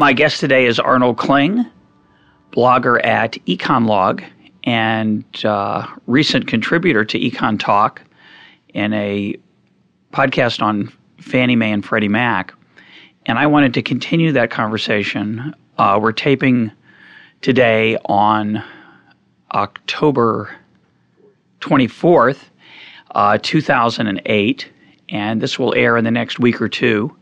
My guest today is Arnold Kling, blogger at Econlog and uh, recent contributor to Econ Talk in a podcast on Fannie Mae and Freddie Mac. And I wanted to continue that conversation. Uh, we're taping today on October 24th, uh, 2008, and this will air in the next week or two,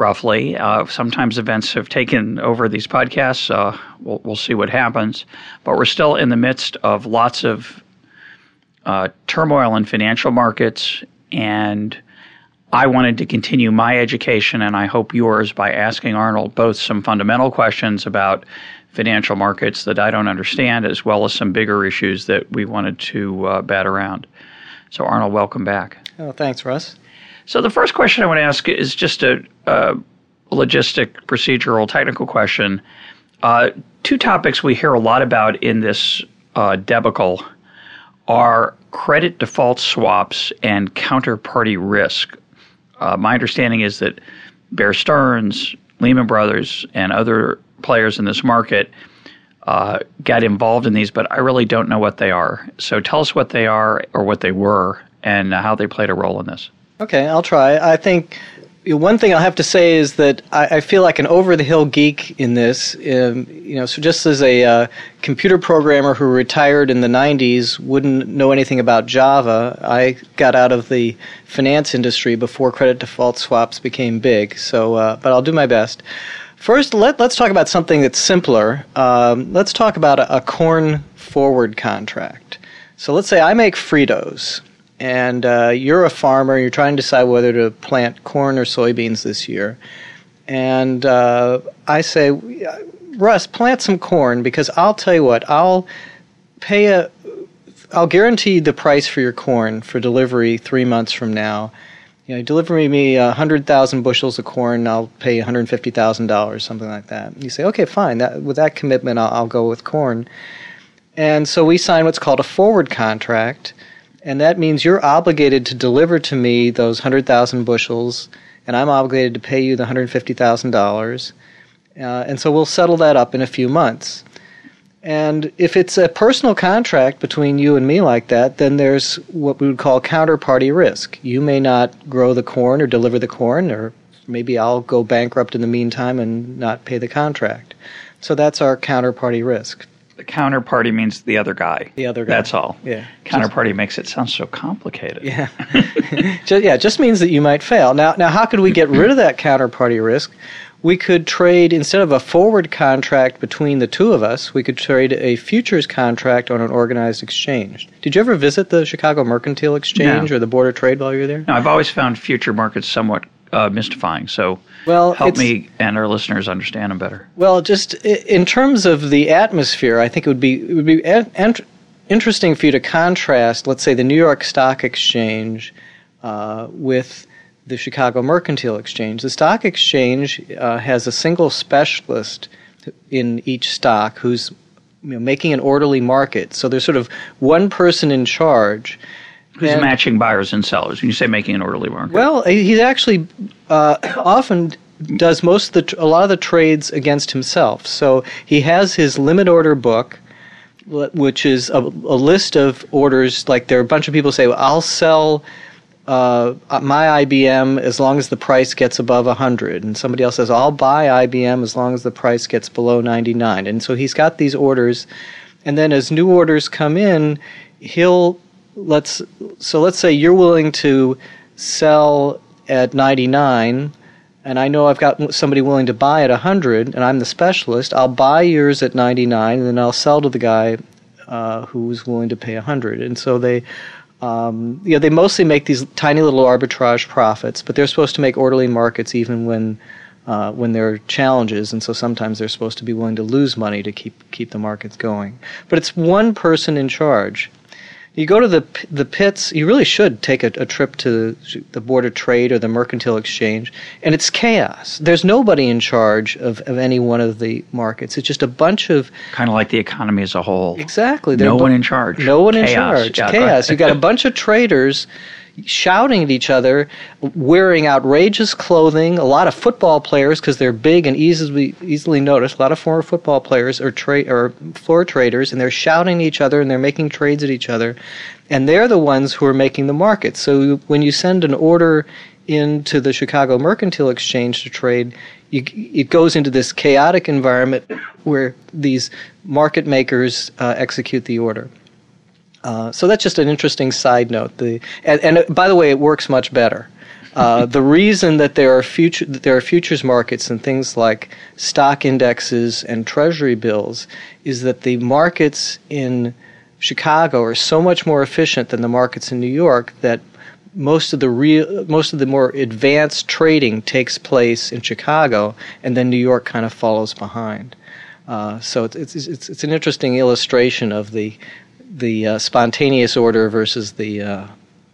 roughly. Uh, sometimes events have taken over these podcasts. Uh, we'll, we'll see what happens. But we're still in the midst of lots of uh, turmoil in financial markets, and I wanted to continue my education, and I hope yours, by asking Arnold both some fundamental questions about financial markets that I don't understand, as well as some bigger issues that we wanted to uh, bat around. So, Arnold, welcome back. Oh, thanks, Russ. So, the first question I want to ask is just a, a logistic, procedural, technical question. Uh, two topics we hear a lot about in this uh, debacle are credit default swaps and counterparty risk. Uh, my understanding is that Bear Stearns, Lehman Brothers, and other players in this market uh, got involved in these, but I really don't know what they are. So tell us what they are or what they were and how they played a role in this. Okay, I'll try. I think one thing I'll have to say is that I, I feel like an over the hill geek in this. Um, you know, so just as a uh, computer programmer who retired in the '90s wouldn't know anything about Java, I got out of the finance industry before credit default swaps became big. So, uh, but I'll do my best. First, let, us talk about something that's simpler. Um, let's talk about a, a, corn forward contract. So let's say I make Fritos, and uh, you're a farmer, and you're trying to decide whether to plant corn or soybeans this year. And uh, I say, Russ, plant some corn because I'll tell you what, I'll pay a, I'll guarantee the price for your corn for delivery three months from now you know, deliver me a hundred thousand bushels of corn, I'll pay one hundred fifty thousand dollars, something like that. You say, okay, fine. That, with that commitment, I'll, I'll go with corn. And so we sign what's called a forward contract, and that means you're obligated to deliver to me those hundred thousand bushels, and I'm obligated to pay you the hundred fifty thousand uh, dollars. And so we'll settle that up in a few months. And if it's a personal contract between you and me like that, then there's what we would call counterparty risk. You may not grow the corn or deliver the corn, or maybe I'll go bankrupt in the meantime and not pay the contract. So that's our counterparty risk. The counterparty means the other guy. The other guy. That's all. Yeah. Counterparty just, makes it sound so complicated. Yeah. just, yeah, just means that you might fail. Now, now, how could we get rid of that counterparty risk? we could trade instead of a forward contract between the two of us, we could trade a futures contract on an organized exchange. Did you ever visit the Chicago Mercantile Exchange no. or the Board of Trade while you were there? No, I've always found future markets somewhat uh, mystifying. So, well, help me and our listeners understand them better. Well, just in terms of the atmosphere, I think it would be it would be ent- interesting for you to contrast, let's say, the New York Stock Exchange uh, with the Chicago Mercantile Exchange. The stock exchange uh, has a single specialist in each stock who's you know, making an orderly market. So there's sort of one person in charge. Who's and, matching buyers and sellers when you say making an orderly market? Well, he actually uh, often does most of the a lot of the trades against himself. So he has his limit order book, which is a, a list of orders. Like there are a bunch of people say, well, "I'll sell." uh, my IBM as long as the price gets above 100. And somebody else says, I'll buy IBM as long as the price gets below 99. And so he's got these orders. And then as new orders come in, he'll let's so let's say you're willing to sell at 99 and I know I've got somebody willing to buy at 100 and I'm the specialist, I'll buy yours at 99 and then I'll sell to the guy uh, who's willing to pay 100. And so they um, you know, they mostly make these tiny little arbitrage profits, but they're supposed to make orderly markets even when uh, when there are challenges, and so sometimes they're supposed to be willing to lose money to keep keep the markets going. But it's one person in charge. You go to the the pits. You really should take a, a, trip to the Board of Trade or the Mercantile Exchange, and it's chaos. There's nobody in charge of, of any one of the markets. It's just a bunch of kind of like the economy as a whole. Exactly. No one in charge. No one chaos. in charge. Yeah, chaos. You got a bunch of traders shouting at each other, wearing outrageous clothing. A lot of football players, because they're big and easily easily noticed. A lot of former football players are tra- or floor traders, and they're shouting at each other and they're making trades at each other, and they're the ones who are making the market. So when you send an order into the Chicago Mercantile Exchange to trade, you, it goes into this chaotic environment where these market makers uh, execute the order. Uh, so that's just an interesting side note. The and, and by the way, it works much better. Uh, the reason that there are future that there are futures markets and things like stock indexes and treasury bills is that the markets in Chicago are so much more efficient than the markets in New York that most of the real most of the more advanced trading takes place in Chicago and then New York kind of follows behind. Uh, so it's, it's, it's it's an interesting illustration of the the uh, spontaneous order versus the uh,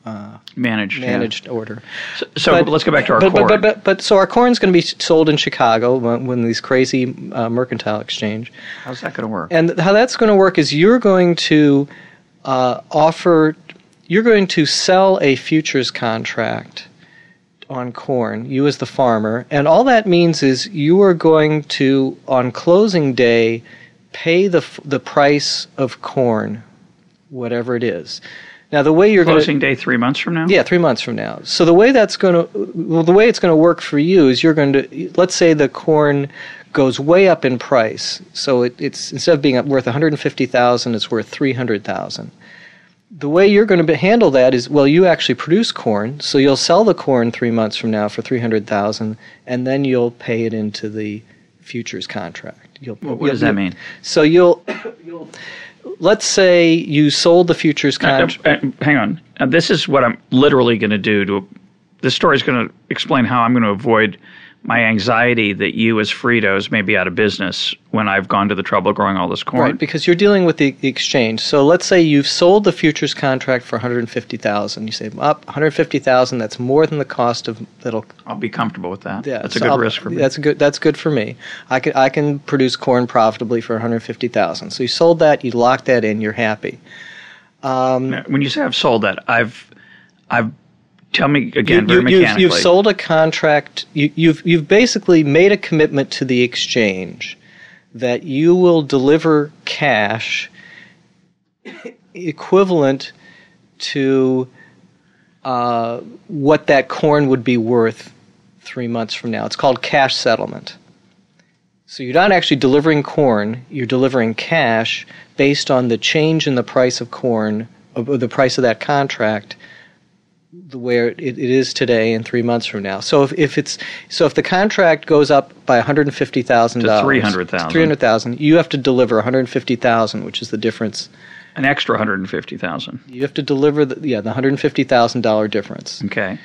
uh, managed managed yeah. order. So, so but, let's go back to our but, corn. But, but, but, so our corn is going to be sold in Chicago when, when these crazy uh, mercantile exchange. How's that going to work? And how that's going to work is you're going to uh, offer, you're going to sell a futures contract on corn, you as the farmer, and all that means is you are going to on closing day pay the the price of corn whatever it is. Now, the way you're closing gonna, day three months from now. Yeah, three months from now. So the way that's going to, well, the way it's going to work for you is you're going to, let's say the corn goes way up in price. So it, it's instead of being worth 150,000, it's worth 300,000. The way you're going to handle that is, well, you actually produce corn, so you'll sell the corn three months from now for 300,000, and then you'll pay it into the futures contract. You'll, what you'll, does that mean? So you'll, you'll let's say you sold the futures contract. Uh, uh, hang on. Uh, this is what I'm literally going to do. To this story is going to explain how I'm going to avoid my anxiety that you as Fritos may be out of business when I've gone to the trouble of growing all this corn. Right, because you're dealing with the exchange. So let's say you've sold the futures contract for 150,000. You say up 150,000. That's more than the cost of that'll. I'll be comfortable with that. Yeah, that's so a good I'll, risk for me. That's good. That's good for me. I can I can produce corn profitably for 150,000. So you sold that. You locked that in. You're happy. Um, when you say I've sold that, I've I've Tell me again, you, very you, mechanically. You've, you've sold a contract. You, you've you've basically made a commitment to the exchange that you will deliver cash equivalent to uh, what that corn would be worth three months from now. It's called cash settlement. So you're not actually delivering corn; you're delivering cash based on the change in the price of corn, of the price of that contract the where it, it is today and three months from now. So if, if it's so if the contract goes up by one hundred and fifty thousand dollars, three hundred thousand, three hundred thousand, you have to deliver one hundred fifty thousand, which is the difference. An extra one hundred and fifty thousand. You have to deliver the yeah the one hundred and fifty thousand dollar difference. Okay.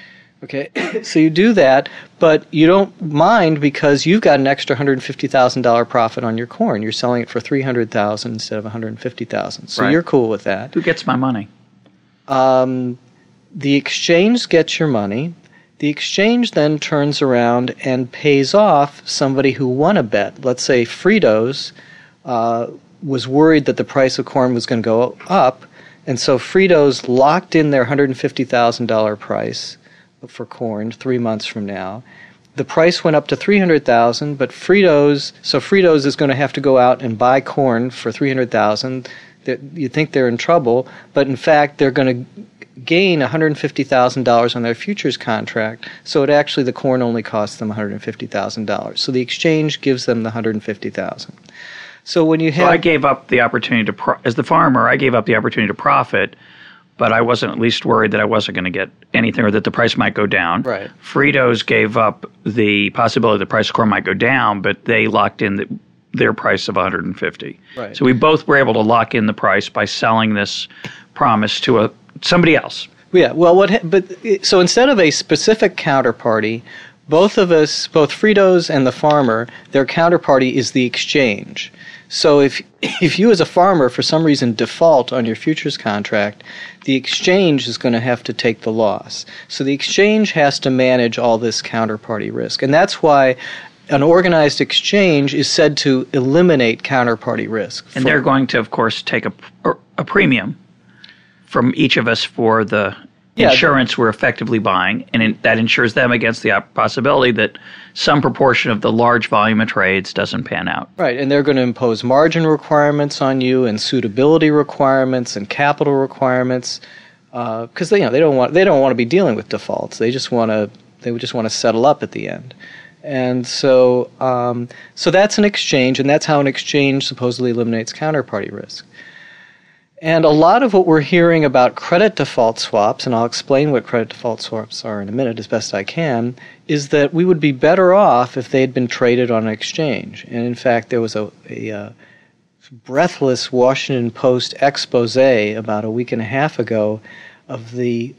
Okay, so you do that, but you don't mind because you've got an extra hundred fifty thousand dollar profit on your corn. You're selling it for three hundred thousand instead of one hundred fifty thousand. So right. you're cool with that. Who gets my money? Um, the exchange gets your money. The exchange then turns around and pays off somebody who won a bet. Let's say Fritos uh, was worried that the price of corn was going to go up, and so Fritos locked in their $150,000 price for corn three months from now. The price went up to 300,000, but Fritos, so Fritos is going to have to go out and buy corn for 300,000. You think they're in trouble, but in fact they're going to gain $150,000 on their futures contract, so it actually the corn only costs them $150,000. So the exchange gives them the 150,000. So when you have so I gave up the opportunity to pro- as the farmer, I gave up the opportunity to profit, but I wasn't at least worried that I wasn't going to get anything or that the price might go down. Right. Fritos gave up the possibility that the price of corn might go down, but they locked in the, their price of 150. Right. So we both were able to lock in the price by selling this promise to a somebody else. Yeah. Well, what? But so instead of a specific counterparty, both of us, both Fritos and the farmer, their counterparty is the exchange. So if if you as a farmer for some reason default on your futures contract, the exchange is going to have to take the loss. So the exchange has to manage all this counterparty risk. And that's why an organized exchange is said to eliminate counterparty risk. And they're going to, of course, take a, a premium from each of us for the yeah, insurance we're effectively buying, and in, that insures them against the possibility that some proportion of the large volume of trades doesn't pan out. Right, and they're going to impose margin requirements on you, and suitability requirements, and capital requirements, because uh, they you know they don't want they don't want to be dealing with defaults. They just want to they just want to settle up at the end. And so, um, so that's an exchange, and that's how an exchange supposedly eliminates counterparty risk. And a lot of what we're hearing about credit default swaps, and I'll explain what credit default swaps are in a minute as best I can, is that we would be better off if they had been traded on an exchange. And in fact, there was a, a uh, breathless Washington Post expose about a week and a half ago of the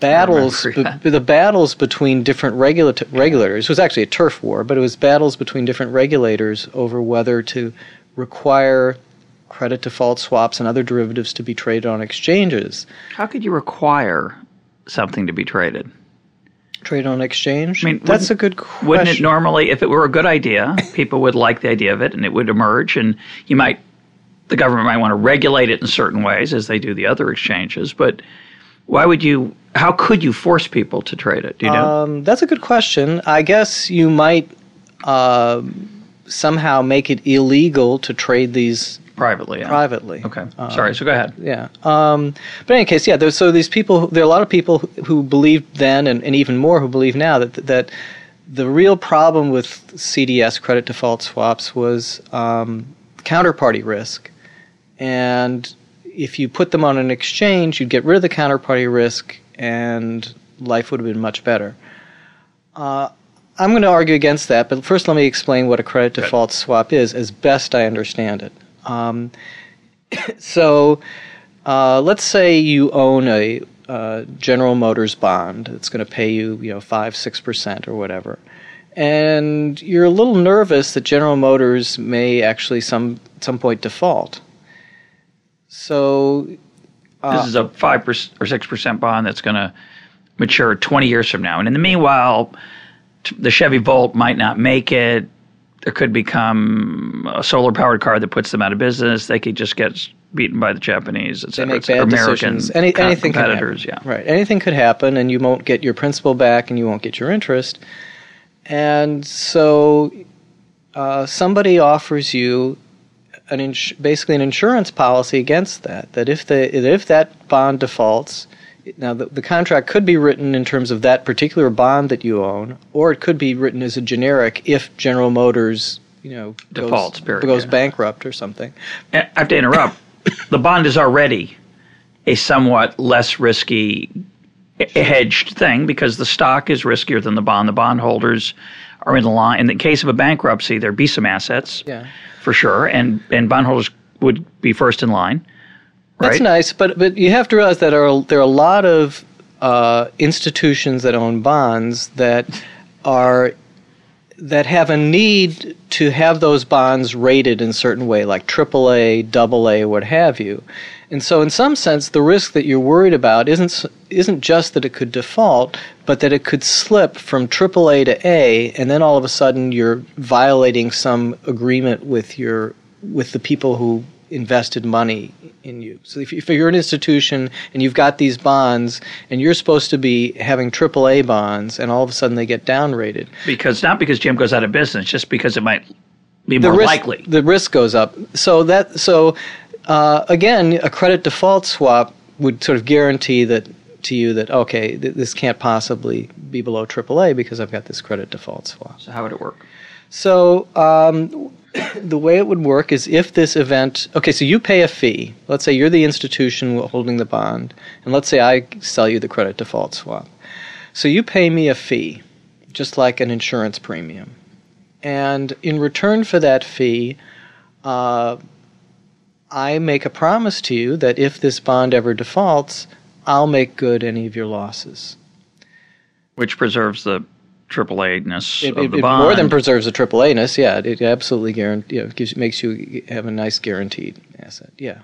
battles the battles between different regula- regulators. It was actually a turf war, but it was battles between different regulators over whether to require credit default swaps and other derivatives to be traded on exchanges. How could you require something to be traded? Trade on exchange? I mean, that's a good question. Wouldn't it normally, if it were a good idea, people would like the idea of it and it would emerge and you might, the government might want to regulate it in certain ways as they do the other exchanges, but why would you, how could you force people to trade it? Do you know? Um, that's a good question. I guess you might uh, somehow make it illegal to trade these privately. Yeah. Privately. Okay. Um, Sorry. So go ahead. Yeah. Um, but in any case, yeah. so these people, there are a lot of people who believed then, and, and even more who believe now that that the real problem with CDS credit default swaps was um, counterparty risk, and if you put them on an exchange, you'd get rid of the counterparty risk, and life would have been much better. Uh, I'm going to argue against that, but first let me explain what a credit default swap is, as best I understand it. Um, so uh, let's say you own a uh, General Motors bond that's going to pay you, you know, five, six percent or whatever, and you're a little nervous that General Motors may actually some some point default. So uh, this is a five percent or six percent bond that's going to mature 20 years from now, and in the meanwhile, the Chevy Volt might not make it there could become a solar powered car that puts them out of business. They could just get beaten by the Japanese, etc. They make bad American decisions. Any, anything competitors, yeah. Right. Anything could happen, and you won't get your principal back, and you won't get your interest. And so, uh, somebody offers you an ins- basically an insurance policy against that. That if the if that bond defaults, now, the, the contract could be written in terms of that particular bond that you own, or it could be written as a generic if General Motors, you know, defaults, goes, goes yeah. bankrupt or something. I have to interrupt. the bond is already a somewhat less risky hedged thing because the stock is riskier than the bond. The bondholders are in the line. In the case of a bankruptcy, there'd be some assets, yeah. for sure, and and bondholders would be first in line. That's right? nice, but but you have to realize that there are, there are a lot of uh, institutions that own bonds that are that have a need to have those bonds rated in a certain way, like AAA, AA, what have you. And so, in some sense, the risk that you're worried about isn't isn't just that it could default, but that it could slip from AAA to A, and then all of a sudden you're violating some agreement with your with the people who invested money in you. So if, if, you're an institution and you've got these bonds and you're supposed to be having AAA bonds and all of a sudden they get downrated. Because not because GM goes out of business, just because it might be more risk, likely. The risk goes up. So that so uh, again, a credit default swap would sort of guarantee that to you that okay, th- this can't possibly be below AAA because I've got this credit default swap. So how would it work? So um, the way it would work is if this event, okay, so you pay a fee. Let's say you're the institution holding the bond, and let's say I sell you the credit default swap. So you pay me a fee, just like an insurance premium. And in return for that fee, uh, I make a promise to you that if this bond ever defaults, I'll make good any of your losses. Which preserves the AAA-ness It, of it- it more than preserves the AAA-ness. Yeah, it, absolutely guarantee, you know, gives, makes you have a nice guaranteed asset. Yeah.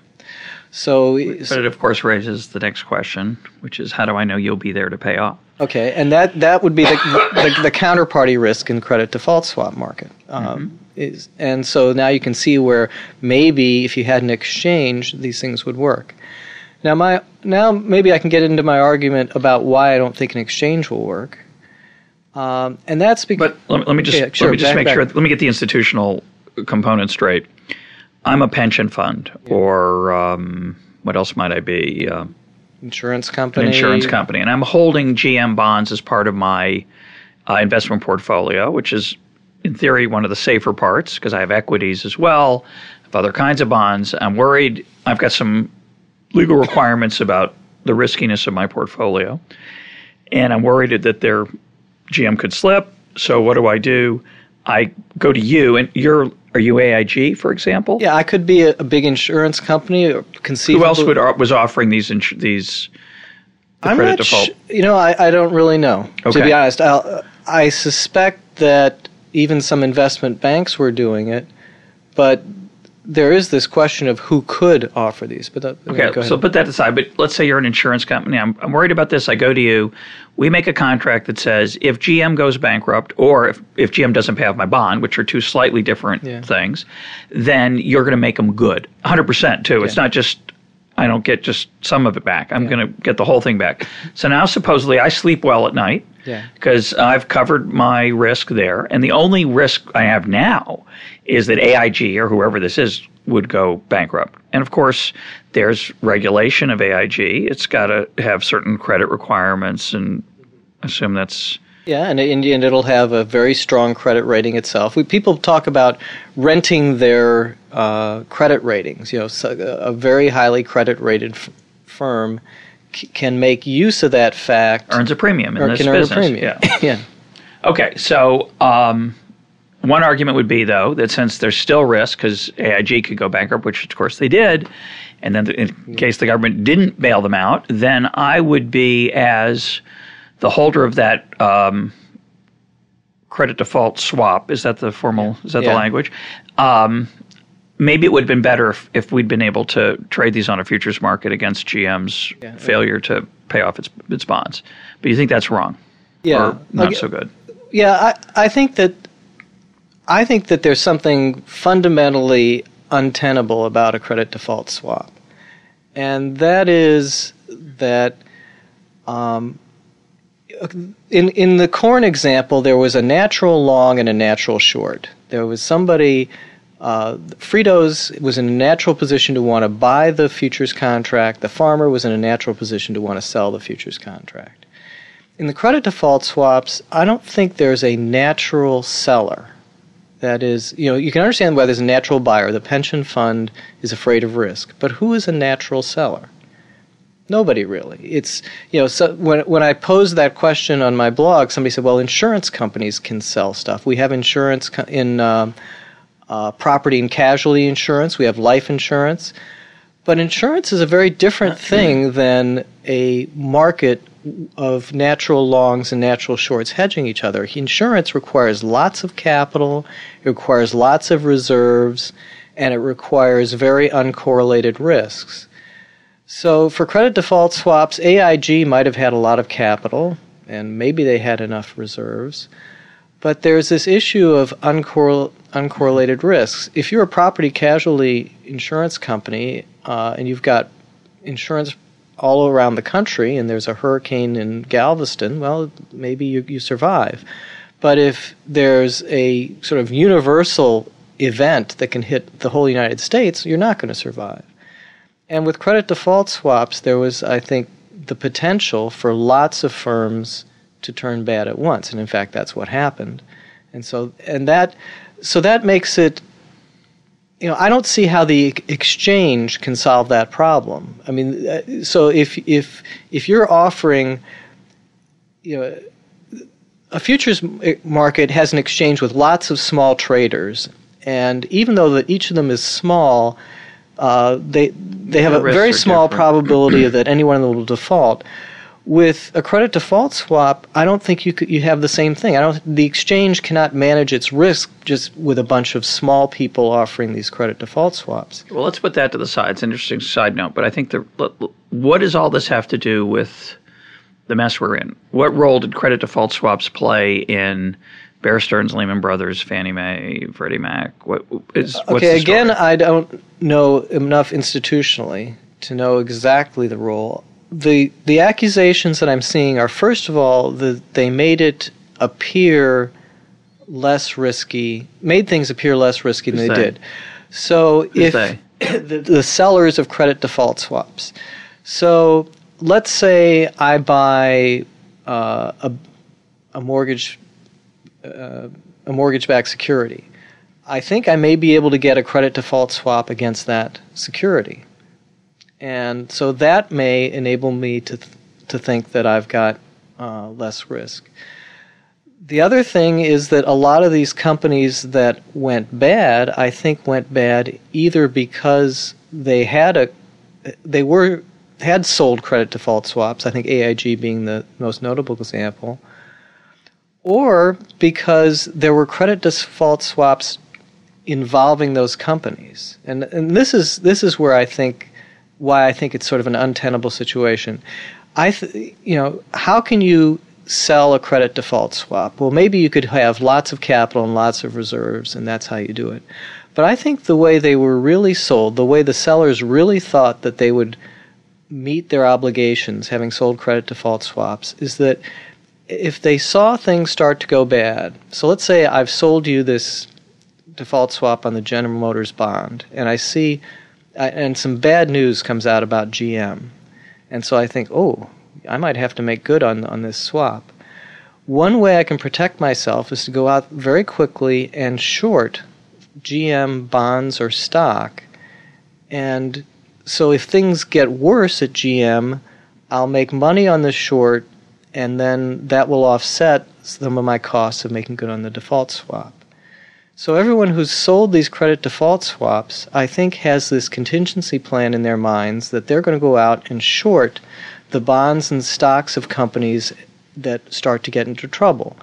So, but it of course raises the next question, which is how do I know you'll be there to pay off? Okay, and that, that would be the, the, the counterparty risk in credit default swap market. Um, is, and so now you can see where maybe if you had an exchange, these things would work. Now, my now maybe I can get into my argument about why I don't think an exchange will work, um, and that's because. But let me, let me just Yeah, sure, let me just back- make back. sure. Let me get the institutional component straight. I'm a pension fund, or um, what else might I be? Uh, insurance an company. insurance company, and I'm holding GM bonds as part of my uh, investment portfolio, which is in theory one of the safer parts because I have equities as well, I have other kinds of bonds. I'm worried. I've got some legal requirements about the riskiness of my portfolio, and I'm worried that their GM could slip. So what do I do? I go to you, and you're are you AIG, for example? Yeah, I could be a, a big insurance company. Or conceivably, Who else would uh, was offering these these the I'm credit not default? sh- you know, I, I don't really know. To be honest, I'll, I suspect that even some investment banks were doing it, but there is this question of who could offer these. But uh, that, Okay, go so put that aside. But let's say you're an insurance company. I'm, I'm worried about this. I go to you. We make a contract that says if GM goes bankrupt or if, if GM doesn't pay off my bond, which are two slightly different Yeah. things, then you're going to make them good. 100% too. It's not just, I don't get just some of it back. I'm going to get the whole thing back. So now supposedly I sleep well at night Yeah. because I've covered my risk there. And the only risk I have now is that AIG or whoever this is would go bankrupt. And of course, there's regulation of AIG. It's got to have certain credit requirements, and I assume that's yeah, and, and and it'll have a very strong credit rating itself. We, people talk about renting their uh, credit ratings. You know, so a very highly credit rated f- firm c- can make use of that fact. earns a premium in or this can earn business. a premium. Yeah. yeah. Okay, so um, one argument would be though that since there's still risk because AIG could go bankrupt, which of course they did, and then in case the government didn't bail them out, then I would be as the holder of that um, credit default swap. Is that the formal? Is that the language? Um, maybe it would have been better if, if we'd been able to trade these on a futures market against GM's Yeah. failure to pay off its its bonds. But you think that's wrong? Yeah. Or not Okay. so good. Yeah, I, I think that I think that there's something fundamentally untenable about a credit default swap, and that is that um, in in the corn example, there was a natural long and a natural short. There was somebody. Uh, Fritos was in a natural position to want to buy the futures contract. The farmer was in a natural position to want to sell the futures contract. In the credit default swaps, I don't think there's a natural seller. That is, you know, you can understand why there's a natural buyer. The pension fund is afraid of risk, but who is a natural seller? Nobody really. It's you know, so when when I posed that question on my blog, somebody said, "Well, insurance companies can sell stuff. We have insurance co- in um, uh, property and casualty insurance. We have life insurance." But insurance is a very different thing than a market of natural longs and natural shorts hedging each other. Insurance requires lots of capital, it requires lots of reserves, and it requires very uncorrelated risks. So for credit default swaps, AIG might have had a lot of capital, and maybe they had enough reserves. But there's this issue of uncorrel- uncorrelated risks. If you're a property casualty insurance company uh, and you've got insurance all around the country and there's a hurricane in Galveston, well, maybe you, you survive. But if there's a sort of universal event that can hit the whole United States, you're not going to survive. And with credit default swaps, there was, I think, the potential for lots of firms to turn bad at once, and in fact, that's what happened. And so, and that, so that makes it. You know, I don't see how the exchange can solve that problem. I mean, uh, so if if if you're offering, you know, a futures market has an exchange with lots of small traders, and even though that each of them is small, uh, they they have The a very small different. probability that anyone of them will default. With a credit default swap, I don't think you could, you have the same thing. I don't. The exchange cannot manage its risk just with a bunch of small people offering these credit default swaps. Well, let's put that to the side. It's an interesting side note, but I think the what does all this have to do with the mess we're in? What role did credit default swaps play in Bear Stearns, Lehman Brothers, Fannie Mae, Freddie Mac? What is okay? Again, I don't know enough institutionally to know exactly the role the the accusations that I'm seeing are first of all that they made it appear less risky, made things appear less risky than they, they did. So Who's if the, the sellers of credit default swaps. So let's say I buy uh, a a mortgage uh, a mortgage-backed security. I think I may be able to get a credit default swap against that security. And so that may enable me to, th- to think that I've got uh, less risk. The other thing is that a lot of these companies that went bad, I think went bad either because they had a they were had sold credit default swaps, I think AIG being the most notable example, or because there were credit default swaps involving those companies. And and this is this is where I think why I think it's sort of an untenable situation. I, th- you know, how can you sell a credit default swap? Well, maybe you could have lots of capital and lots of reserves, and that's how you do it. But I think the way they were really sold, the way the sellers really thought that they would meet their obligations having sold credit default swaps, is that if they saw things start to go bad, so let's say I've sold you this default swap on the General Motors bond, and I see and some bad news comes out about GM, and so I think, oh, I might have to make good on on this swap. One way I can protect myself is to go out very quickly and short GM bonds or stock, and so if things get worse at GM, I'll make money on the short, and then that will offset some of my costs of making good on the default swap. So everyone who's sold these credit default swaps, I think, has this contingency plan in their minds that they're going to go out and short the bonds and stocks of companies that start to get into trouble.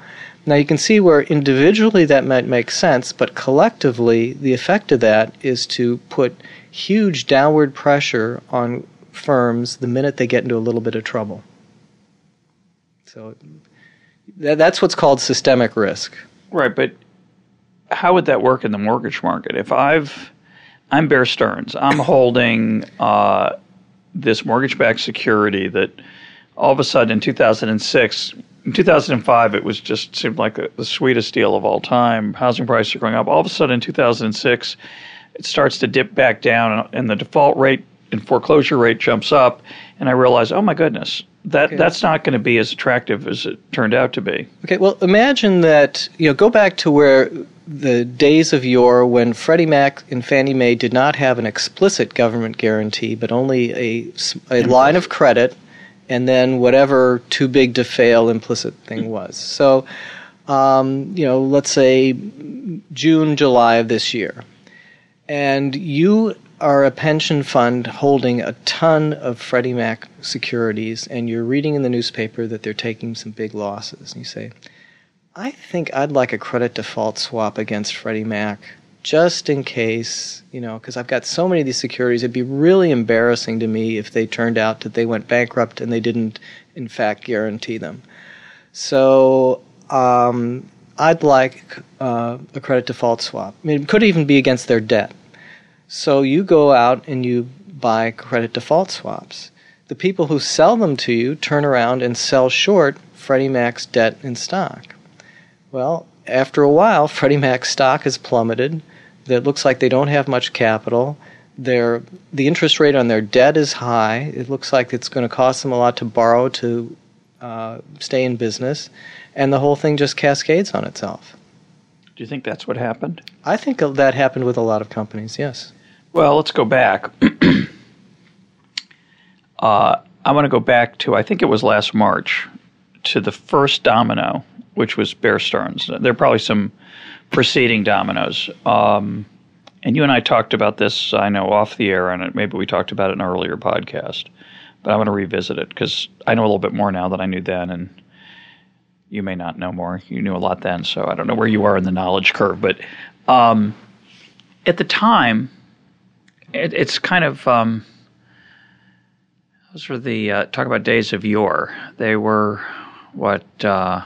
Now you can see where individually that might make sense, but collectively the effect of that is to put huge downward pressure on firms the minute they get into a little bit of trouble. So that's what's called systemic risk. Right, but how would that work in the mortgage market? If I've I'm Bear Stearns, I'm holding uh, this mortgage-backed security that all of a sudden in 2006 in 2005 it was just seemed like the, the, sweetest deal of all time. Housing prices are going up. All of a sudden in 2006 it starts to dip back down and, the default rate and foreclosure rate jumps up. And i realize oh my goodness that okay. that's not going to be as attractive as it turned out to be. Okay well imagine that you know go back to where the days of yore when Freddie Mac and Fannie Mae did not have an explicit government guarantee, but only a, a line of credit and then whatever too big to fail implicit thing was. So, um, you know, let's say June, July of this year. And you are a pension fund holding a ton of Freddie Mac securities, and you're reading in the newspaper that they're taking some big losses. And you say, I think I'd like a credit default swap against Freddie Mac just in case, you know, because I've got so many of these securities. It'd be really embarrassing to me if they turned out that they went bankrupt and they didn't, in fact, guarantee them. So um, I'd like uh, a credit default swap. I mean, it could even be against their debt. So you go out and you buy credit default swaps. The people who sell them to you turn around and sell short Freddie Mac's debt in stock. Well, after a while, Freddie Mac's stock has plummeted. It looks like they don't have much capital. Their, the interest rate on their debt is high. It looks like it's going to cost them a lot to borrow to uh, stay in business. And the whole thing just cascades on itself. Do you think that's what happened? I think that happened with a lot of companies, yes. Well, let's go back. uh, I want to go back to, I think it was last March, to the first domino which was Bear Stearns. There are probably some preceding dominoes. Um, and you and I talked about this, I know, off the air, and maybe we talked about it in an earlier podcast. but I want to revisit it because I know a little bit more now than I knew then, and you may not know more. You knew a lot then, so I don't know where you are in the knowledge curve. But um, at the time, it, it's kind of um, those were the uh, talk about days of yore. They were what uh,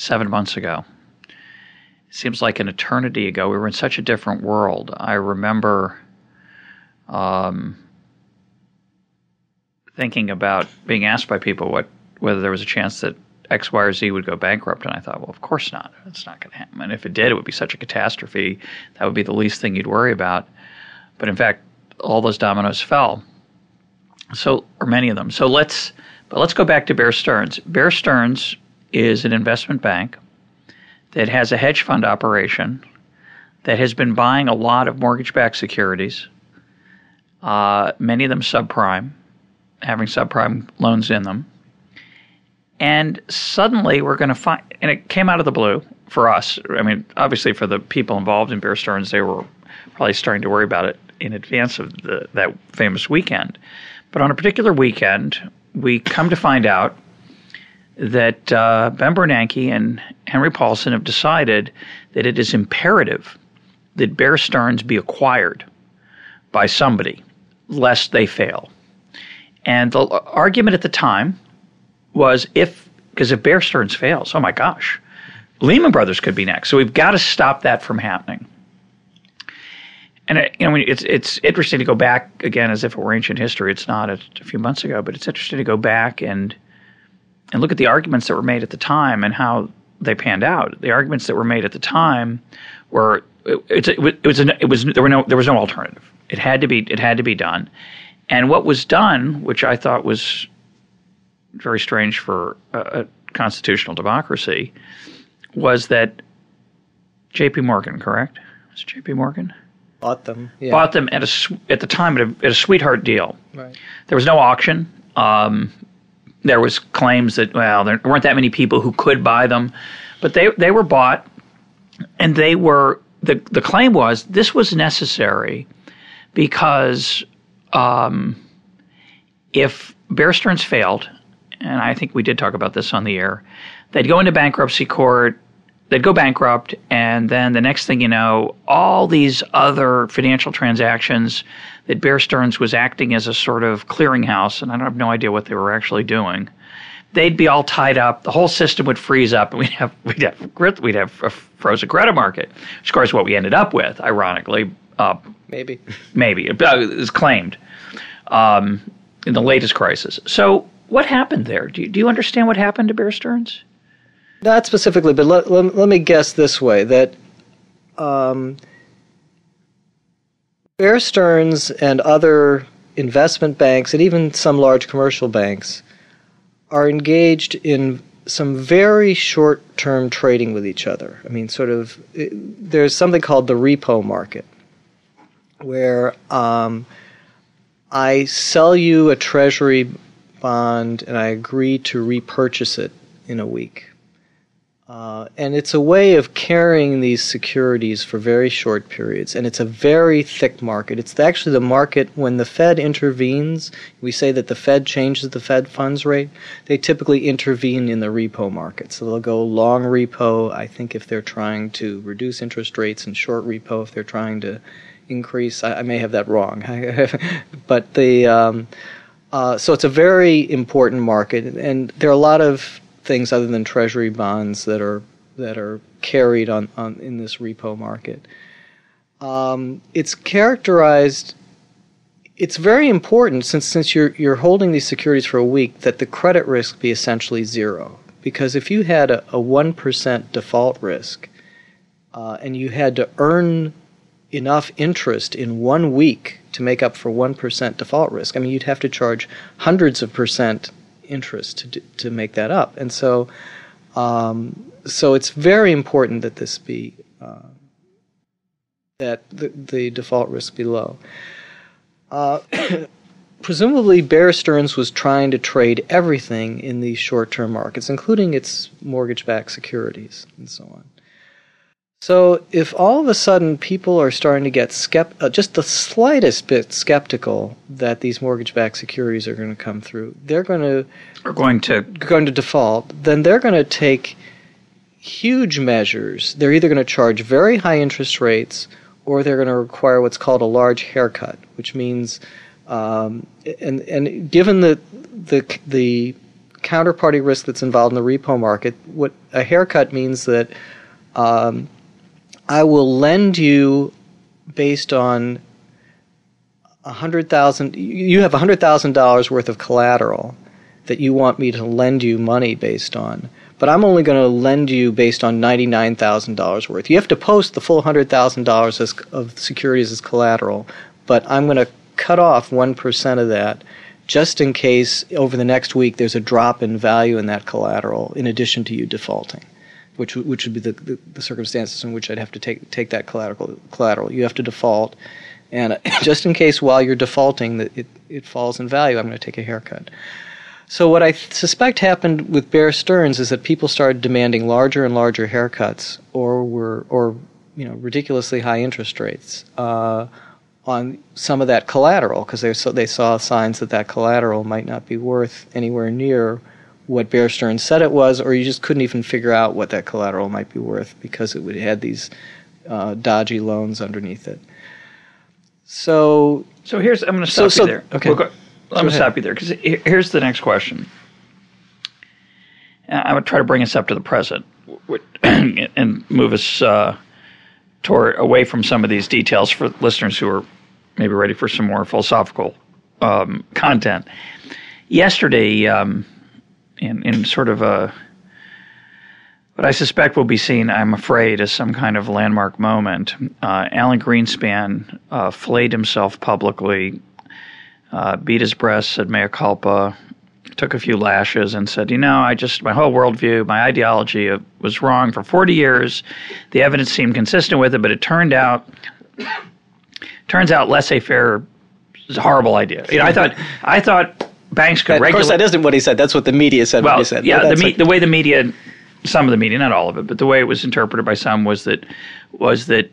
seven months ago. It seems like an eternity ago. We were in such a different world. I remember. Um, thinking about being asked by people what whether there was a chance that X, Y, or Z would go bankrupt, and I thought, well, of course not. It's not going to happen. And if it did, it would be such a catastrophe. That would be the least thing you'd worry about. But in fact, all those dominoes fell. So, or many of them. So let's, but let's go back to Bear Stearns. Bear Stearns is an investment bank that has a hedge fund operation that has been buying a lot of mortgage-backed securities, uh, many of them subprime having subprime loans in them. And suddenly we're going to find, and it came out of the blue for us. I mean, obviously for the people involved in Bear Stearns, they were probably starting to worry about it in advance of the, that famous weekend. But on a particular weekend, we come to find out that uh, Ben Bernanke and Henry Paulson have decided that it is imperative that Bear Stearns be acquired by somebody, lest they fail. And the argument at the time was if, because if Bear Stearns fails, oh my gosh, Lehman Brothers could be next. So we've got to stop that from happening. And you know, it's it's interesting to go back again as if it were ancient history. It's not a, a few months ago, but it's interesting to go back and and look at the arguments that were made at the time and how they panned out. The arguments that were made at the time were it, it, it was an, it was there were no there was no alternative. It had to be it had to be done, and what was done, which I thought was very strange for a, a constitutional democracy, was that J.P. Morgan, correct? Was J.P. Morgan? Bought them. Yeah. Bought them at a at the time at a, at a sweetheart deal. Right. There was no auction. Um, there was claims that well, there weren't that many people who could buy them, but they they were bought, and they were the the claim was this was necessary because um, if Bear Stearns failed, and I think we did talk about this on the air, they'd go into bankruptcy court, they'd go bankrupt, and then the next thing you know, all these other financial transactions that Bear Stearns was acting as a sort of clearinghouse, and I don't have no idea what they were actually doing. They'd be all tied up. The whole system would freeze up, and we'd have we'd have we'd have a frozen credit market, which of course is what we ended up with, ironically. Uh, maybe, maybe it is claimed um, in the latest crisis. So, what happened there? Do you, do you understand what happened to Bear Stearns? Not specifically, but let, let, let me guess this way that um, Bear Stearns and other investment banks, and even some large commercial banks, are engaged in some very short term trading with each other. I mean, sort of, it, there's something called the repo market, where um, I sell you a treasury bond and I agree to repurchase it in a week. Uh, and it's a way of carrying these securities for very short periods. And it's a very thick market. It's actually the market when the Fed intervenes. We say that the Fed changes the Fed funds rate. They typically intervene in the repo market. So they'll go long repo, I think, if they're trying to reduce interest rates, and short repo if they're trying to increase. I, I may have that wrong, but the um, uh, so it's a very important market, and there are a lot of things other than treasury bonds that are that are carried on, on in this repo market. Um, it's characterized. It's very important since since you're you're holding these securities for a week that the credit risk be essentially zero. Because if you had a one percent default risk, uh, and you had to earn enough interest in one week to make up for 1% default risk. I mean, you'd have to charge hundreds of percent interest to, to make that up. And so, um, so it's very important that this be, uh, that the, the, default risk be low. Uh, presumably, Bear Stearns was trying to trade everything in these short term markets, including its mortgage backed securities and so on. So, if all of a sudden people are starting to get skept- uh, just the slightest bit skeptical that these mortgage-backed securities are going to come through, they're going to are going to going to default. Then they're going to take huge measures. They're either going to charge very high interest rates, or they're going to require what's called a large haircut, which means, um, and and given the the the counterparty risk that's involved in the repo market, what a haircut means that um, I will lend you based on a hundred thousand. You have a hundred thousand dollars worth of collateral that you want me to lend you money based on, but I'm only going to lend you based on ninety nine thousand dollars worth. You have to post the full hundred thousand dollars of securities as collateral, but I'm going to cut off one percent of that just in case over the next week there's a drop in value in that collateral in addition to you defaulting which which would be the, the, the, circumstances in which I'd have to take take that collateral. Collateral, you have to default, and just in case while you're defaulting that it it falls in value, I'm going to take a haircut. So what I suspect happened with Bear Stearns is that people started demanding larger and larger haircuts, or were or you know ridiculously high interest rates. Uh, on some of that collateral because they saw, they saw signs that that collateral might not be worth anywhere near what Bear Stearns said it was, or you just couldn't even figure out what that collateral might be worth because it would had these uh, dodgy loans underneath it. So, so here's I'm going to stop so, you there. Okay, go, I'm going to stop you there because here's the next question. I'm going to try to bring us up to the present and move us uh, toward away from some of these details for listeners who are maybe ready for some more philosophical um, content. Yesterday. Um, in, in sort of a what I suspect will be seen, I'm afraid, as some kind of landmark moment. Uh, Alan Greenspan uh, flayed himself publicly, uh, beat his breast, said mea culpa, took a few lashes, and said, "You know, I just my whole worldview, my ideology was wrong for 40 years. The evidence seemed consistent with it, but it turned out." Turns out laissez-faire is a horrible idea. You know, I thought I thought banks could that, regulate. Of course, that isn't what he said. That's what the media said. Well, said. yeah, the, me- the way the media, some of the media, not all of it, but the way it was interpreted by some was that was that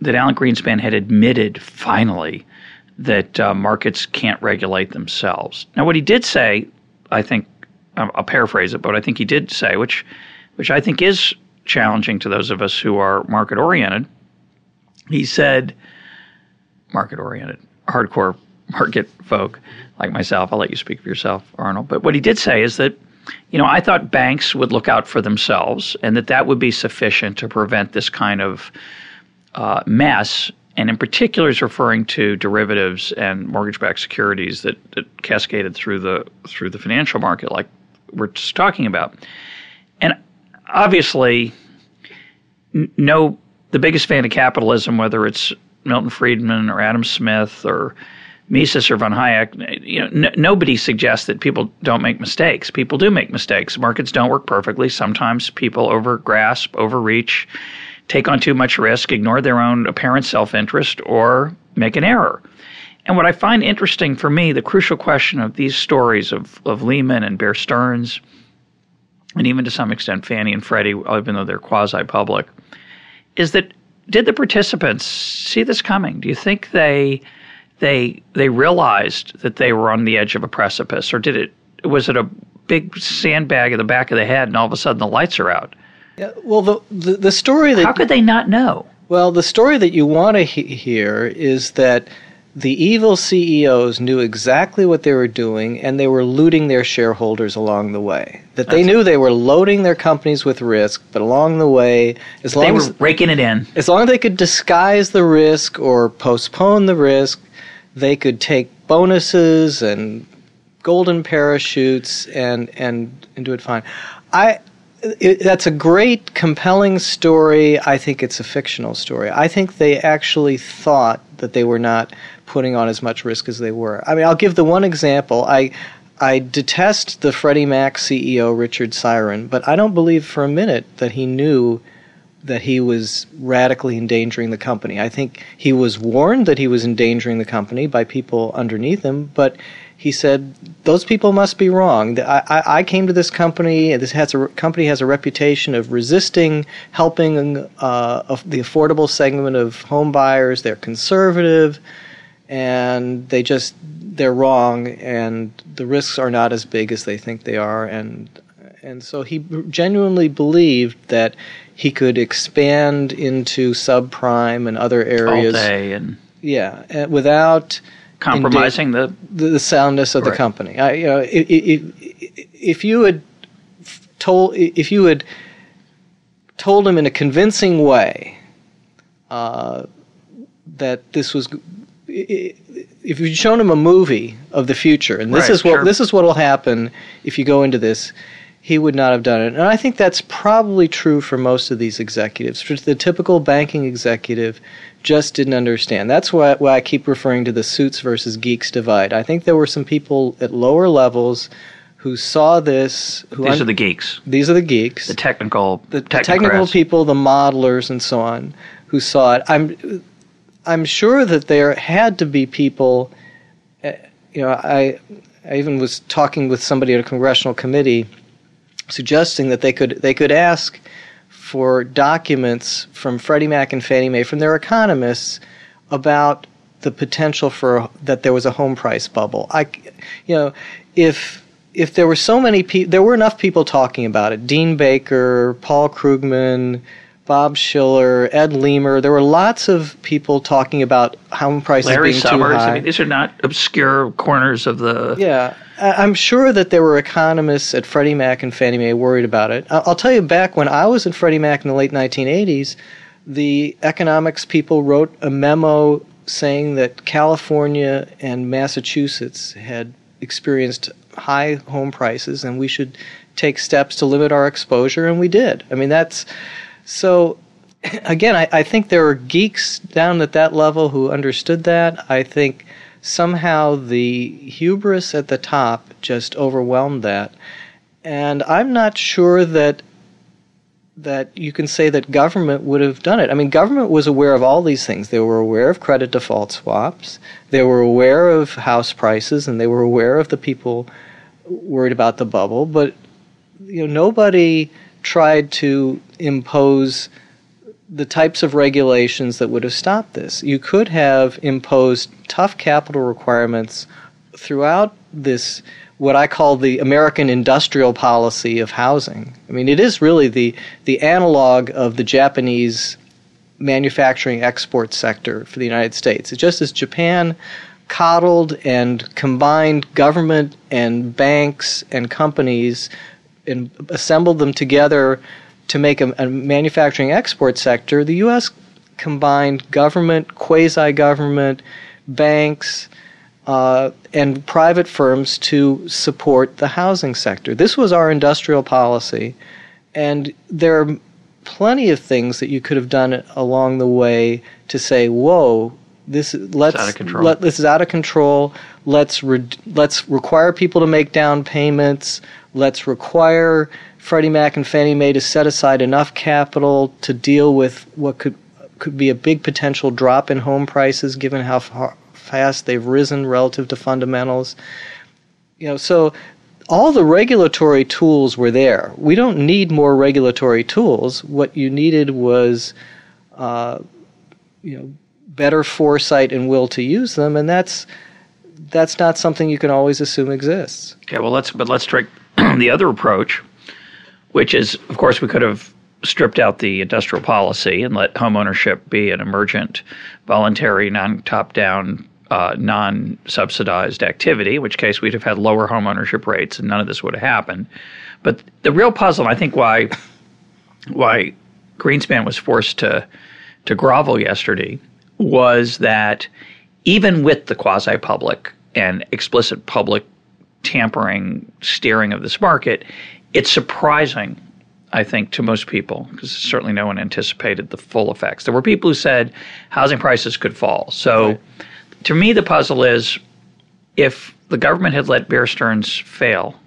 that Alan Greenspan had admitted finally that uh, markets can't regulate themselves. Now, what he did say, I think, I'll, I'll paraphrase it, but I think he did say, which which I think is challenging to those of us who are market oriented. He said, market oriented, hardcore market folk like myself. I'll let you speak for yourself, Arnold. But what he did say is that, you know, I thought banks would look out for themselves and that that would be sufficient to prevent this kind of uh, mess. And in particular, is referring to derivatives and mortgage-backed securities that, that cascaded through the through the financial market, like we're just talking about. And obviously, no, the biggest fan of capitalism, whether it's Milton Friedman or Adam Smith or Mises or von Hayek, you know, n- nobody suggests that people don't make mistakes. People do make mistakes. Markets don't work perfectly. Sometimes people overgrasp, overreach, take on too much risk, ignore their own apparent self-interest, or make an error. And what I find interesting for me, the crucial question of these stories of, of Lehman and Bear Stearns, and even to some extent Fannie and Freddie, even though they're quasi-public, is that did the participants see this coming? Do you think they – they they realized that they were on the edge of a precipice, or did it was it a big sandbag in the back of the head, and all of a sudden the lights are out? Yeah, well, the, the the, story that how could they not know? Well, the story that you want to he- hear is that the evil CEOs knew exactly what they were doing, and they were looting their shareholders along the way. That they knew they were loading their companies with risk, but along the way, as long they were as raking it in, as long as they could disguise the risk or postpone the risk, they could take bonuses and golden parachutes and and and do it fine. I it, that's a great, compelling story. I think it's a fictional story. I think they actually thought that they were not putting on as much risk as they were. I mean, I'll give the one example. I I detest the Freddie Mac CEO Richard Syron, but I don't believe for a minute that he knew that he was radically endangering the company. I think he was warned that he was endangering the company by people underneath him, but he said those people must be wrong. I, I, I came to this company. This has a company has a reputation of resisting helping uh, the affordable segment of home buyers. They're conservative, and they just they're wrong, and the risks are not as big as they think they are. And and so he genuinely believed that he could expand into subprime and other areas all day and yeah, without compromising the, the, soundness of right. the company. I, you know, if, if, if you had told if you had told him in a convincing way uh, that this was if you'd shown him a movie of the future and this right, is what sure. this is what will happen if you go into this he would not have done it. And I think that's probably true for most of these executives. The typical banking executive just didn't understand. That's why, why I keep referring to the suits versus geeks divide. I think there were some people at lower levels who saw this. Who these un- are the geeks. These are the geeks. The technical, the, the technical people, the modelers, and so on, who saw it. I'm, I'm sure that there had to be people. Uh, you know, I, I even was talking with somebody at a congressional committee suggesting that they could they could ask for documents from Freddie Mac and Fannie Mae from their economists about the potential for that there was a home price bubble. I, you know, if if there were so many people, there were enough people talking about it. Dean Baker, Paul Krugman, Bob Shiller, Ed Leamer. There were lots of people talking about home prices Larry being Summers. too high. I mean, these are not obscure corners of the. Yeah, I'm sure that there were economists at Freddie Mac and Fannie Mae worried about it. I'll tell you, back when I was at Freddie Mac in the late 1980s, the economics people wrote a memo saying that California and Massachusetts had experienced high home prices and we should take steps to limit our exposure, and we did. I mean, that's so. Again, I, I think there were geeks down at that level who understood that. I think somehow the hubris at the top just overwhelmed that. And I'm not sure that that you can say that government would have done it. I mean, government was aware of all these things. They were aware of credit default swaps. They were aware of house prices, and they were aware of the people worried about the bubble. But you know, nobody tried to impose the types of regulations that would have stopped this. You could have imposed tough capital requirements throughout this what I call the American industrial policy of housing. I mean, it is really the the analog of the Japanese manufacturing export sector for the United States. It's just as Japan coddled and combined government and banks and companies and assembled them together to make a, a manufacturing export sector, the U.S. combined government, quasi government, banks, uh, and private firms to support the housing sector. This was our industrial policy, and there are plenty of things that you could have done along the way to say, "Whoa, this let's let, this is out of control. Let's re- let's require people to make down payments. Let's require Freddie Mac and Fannie Mae to set aside enough capital to deal with what could could be a big potential drop in home prices, given how far, fast they've risen relative to fundamentals. You know, so all the regulatory tools were there. We don't need more regulatory tools. What you needed was, uh, you know, better foresight and will to use them, and that's that's not something you can always assume exists. Okay, well let's but let's take the other approach, which is, of course, we could have stripped out the industrial policy and let homeownership be an emergent, voluntary, non-top down, uh, non-subsidized activity. In which case, we'd have had lower homeownership rates, and none of this would have happened. But the real puzzle, I think, why why Greenspan was forced to to grovel yesterday was that even with the quasi-public and explicit public tampering steering of this market, it's surprising, I think, to most people, because certainly no one anticipated the full effects. There were people who said housing prices could fall. So right. to me, the puzzle is if the government had let Bear Stearns fail,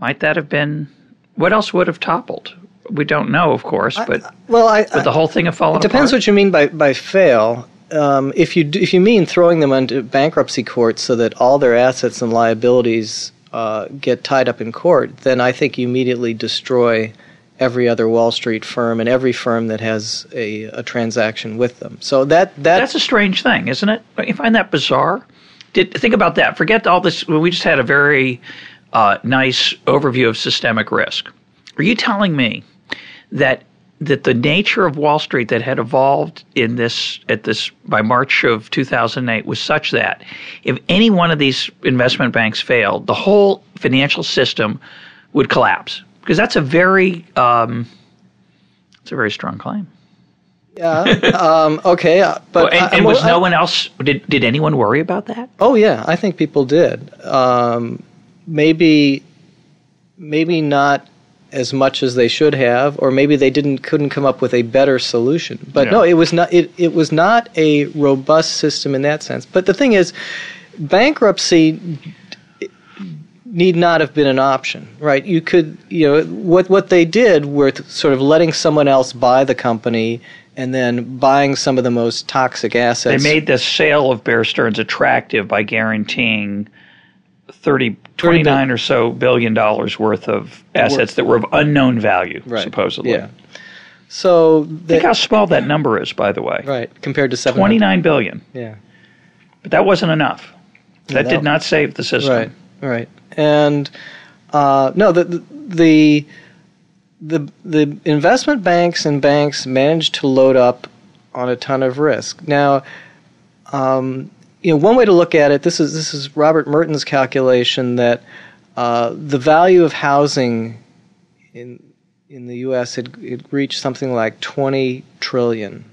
might that have been what else would have toppled? We don't know, of course, but I, well, I, would the whole thing have fallen? It depends apart? what you mean by by fail. um, if you do, if you mean throwing them into bankruptcy court so that all their assets and liabilities uh, get tied up in court, then I think you immediately destroy every other Wall Street firm and every firm that has a, a transaction with them. So that, that that's a strange thing, isn't it? You find that bizarre. Did, think about that. Forget all this. We just had a very uh, nice overview of systemic risk. Are you telling me that that the nature of Wall Street that had evolved in this at this by March of 2008 was such that if any one of these investment banks failed, the whole financial system would collapse? Because that's a very um, it's a very strong claim. Yeah. Um, okay. Uh, but well, and, and was I, no one else? Did did anyone worry about that? Oh yeah, I think people did. Um, maybe, maybe not as much as they should have, or maybe they didn't couldn't come up with a better solution. But yeah. no, it was not. It it was not a robust system in that sense. But the thing is, bankruptcy need not have been an option, right? You could, you know, what what they did were sort of letting someone else buy the company and then buying some of the most toxic assets. They made the sale of Bear Stearns attractive by guaranteeing 30, 29 or so billion dollars worth of assets that were of unknown value, right. supposedly. Yeah. So think how small that number is, by the way. Right, compared to seven. Twenty-nine billion. Yeah. But that wasn't enough. That, did not save the system. Right. Right. And uh, no, the the the the investment banks and banks managed to load up on a ton of risk. Now, um, you know, one way to look at it, this is this is Robert Merton's calculation that uh, the value of housing in in the U.S. had it reached something like 20 trillion,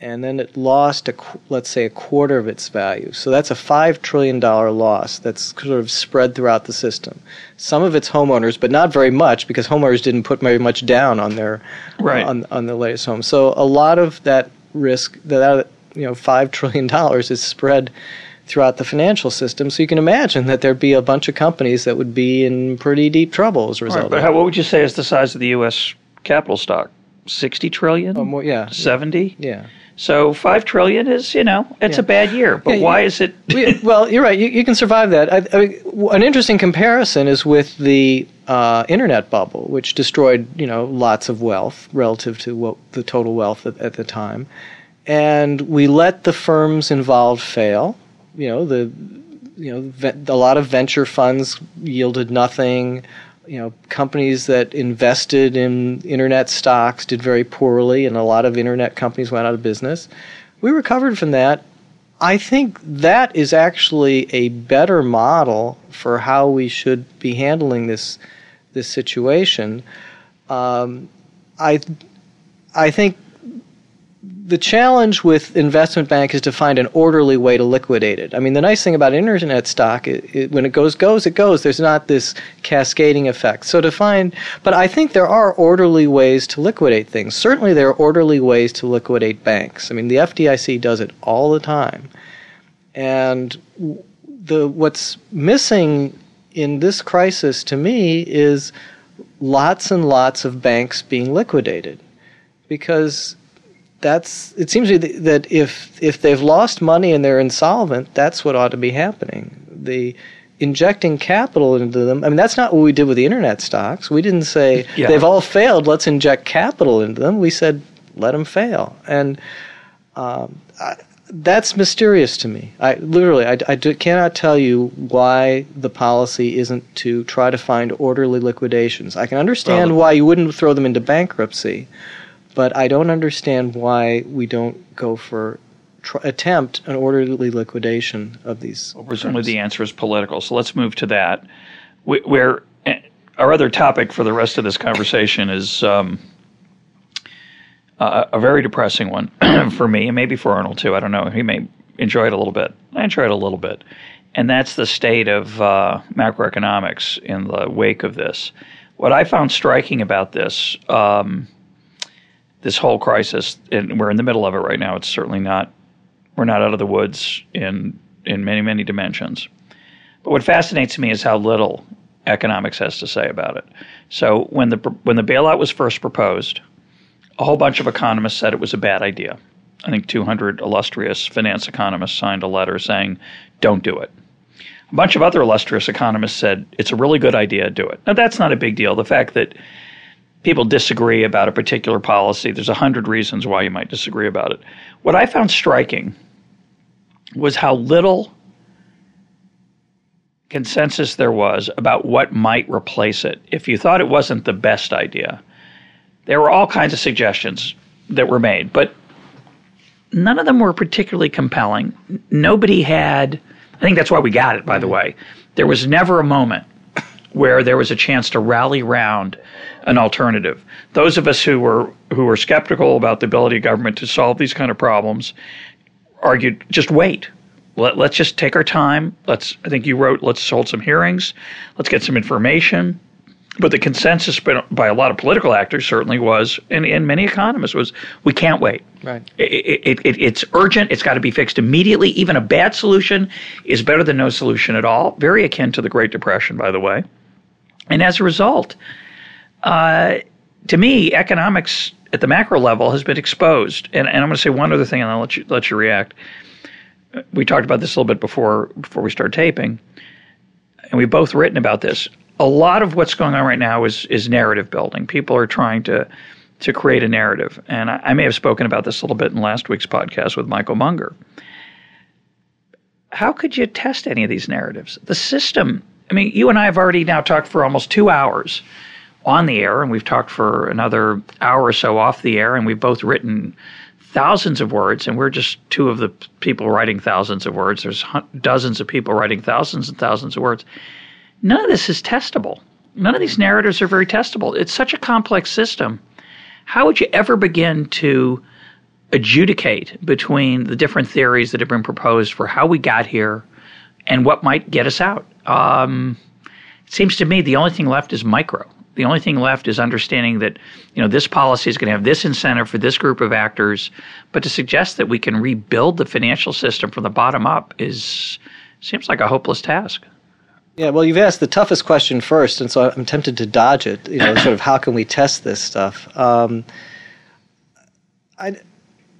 and then it lost a let's say a quarter of its value. So that's a five trillion dollar loss that's sort of spread throughout the system. Some of it's homeowners, but not very much because homeowners didn't put very much down on their right. on on the latest home. So a lot of that risk that you know five trillion dollars is spread throughout the financial system. So you can imagine that there'd be a bunch of companies that would be in pretty deep trouble as a result. Right, but how, what would you say is the size of the U.S. capital stock? Sixty trillion? Oh, more, yeah. Seventy? Yeah. So five trillion is, you know, it's yeah. a bad year. But yeah, why is it? well, you're right. You, you can survive that. I, I mean, an interesting comparison is with the uh, internet bubble, which destroyed, you know, lots of wealth relative to what the total wealth at, at the time and we let the firms involved fail. You know, the you know a lot of venture funds yielded nothing. You know, companies that invested in internet stocks did very poorly, and a lot of internet companies went out of business. We recovered from that. I think that is actually a better model for how we should be handling this this situation. Um, I I think the challenge with investment bank is to find an orderly way to liquidate it. I mean, the nice thing about internet stock, it, it, when it goes, goes, it goes. There's not this cascading effect. So to find, but I think there are orderly ways to liquidate things. Certainly, there are orderly ways to liquidate banks. I mean, the FDIC does it all the time, and the what's missing in this crisis to me is lots and lots of banks being liquidated because that's it seems to me that if if they've lost money and they're insolvent, that's what ought to be happening. The injecting capital into them. I mean, that's not what we did with the internet stocks. We didn't say yeah. they've all failed. Let's inject capital into them. We said let them fail, and um, I, that's mysterious to me. I literally I, I do, cannot tell you why the policy isn't to try to find orderly liquidations. I can understand well, why you wouldn't throw them into bankruptcy but I don't understand why we don't go for tr- attempt an orderly liquidation of these. Well, presumably, the answer is political. So let's move to that. Where eh, our other topic for the rest of this conversation is um, a, a very depressing one for me, and maybe for Arnold too. I don't know. He may enjoy it a little bit. I enjoy it a little bit, and that's the state of uh, macroeconomics in the wake of this. What I found striking about this. Um, this whole crisis, and we're in the middle of it right now. It's certainly not we're not out of the woods in in many many dimensions. But what fascinates me is how little economics has to say about it. So when the when the bailout was first proposed, a whole bunch of economists said it was a bad idea. I think 200 illustrious finance economists signed a letter saying, don't do it. A bunch of other illustrious economists said, it's a really good idea, do it. Now, that's not a big deal. The fact that people disagree about a particular policy, there's a hundred reasons why you might disagree about it. What I found striking was how little consensus there was about what might replace it if you thought it wasn't the best idea. There were all kinds of suggestions that were made, but none of them were particularly compelling. Nobody had, I think that's why we got it, by the mm-hmm. way. There was never a moment where there was a chance to rally round an alternative. Those of us who were who were skeptical about the ability of government to solve these kind of problems argued just wait. Let, let's just take our time. Let's I think you wrote let's hold some hearings. Let's get some information. But the consensus by a lot of political actors certainly was, and, and many economists was, we can't wait. Right. It, it, it, it's urgent. It's got to be fixed immediately. Even a bad solution is better than no solution at all. Very akin to the Great Depression, by the way. And as a result, uh, to me, economics at the macro level has been exposed. And, and I'm going to say one other thing, and I'll let you let you react. We talked about this a little bit before before we started taping, and we've both written about this a lot of what's going on right now is is narrative building. People are trying to to create a narrative, and I, I may have spoken about this a little bit in last week's podcast with Michael Munger. How could you test any of these narratives? The system. I mean, you and I have already now talked for almost two hours on the air, and we've talked for another hour or so off the air, and we've both written thousands of words, and we're just two of the people writing thousands of words. There's dozens of people writing thousands and thousands of words none of this is testable. None of these narratives are very testable. It's such a complex system. How would you ever begin to adjudicate between the different theories that have been proposed for how we got here and what might get us out? Um, it seems to me the only thing left is micro. The only thing left is understanding that you know this policy is going to have this incentive for this group of actors, but to suggest that we can rebuild the financial system from the bottom up is seems like a hopeless task. Yeah, well, you've asked the toughest question first, and so I'm tempted to dodge it. You know, sort of how can we test this stuff? Um, I,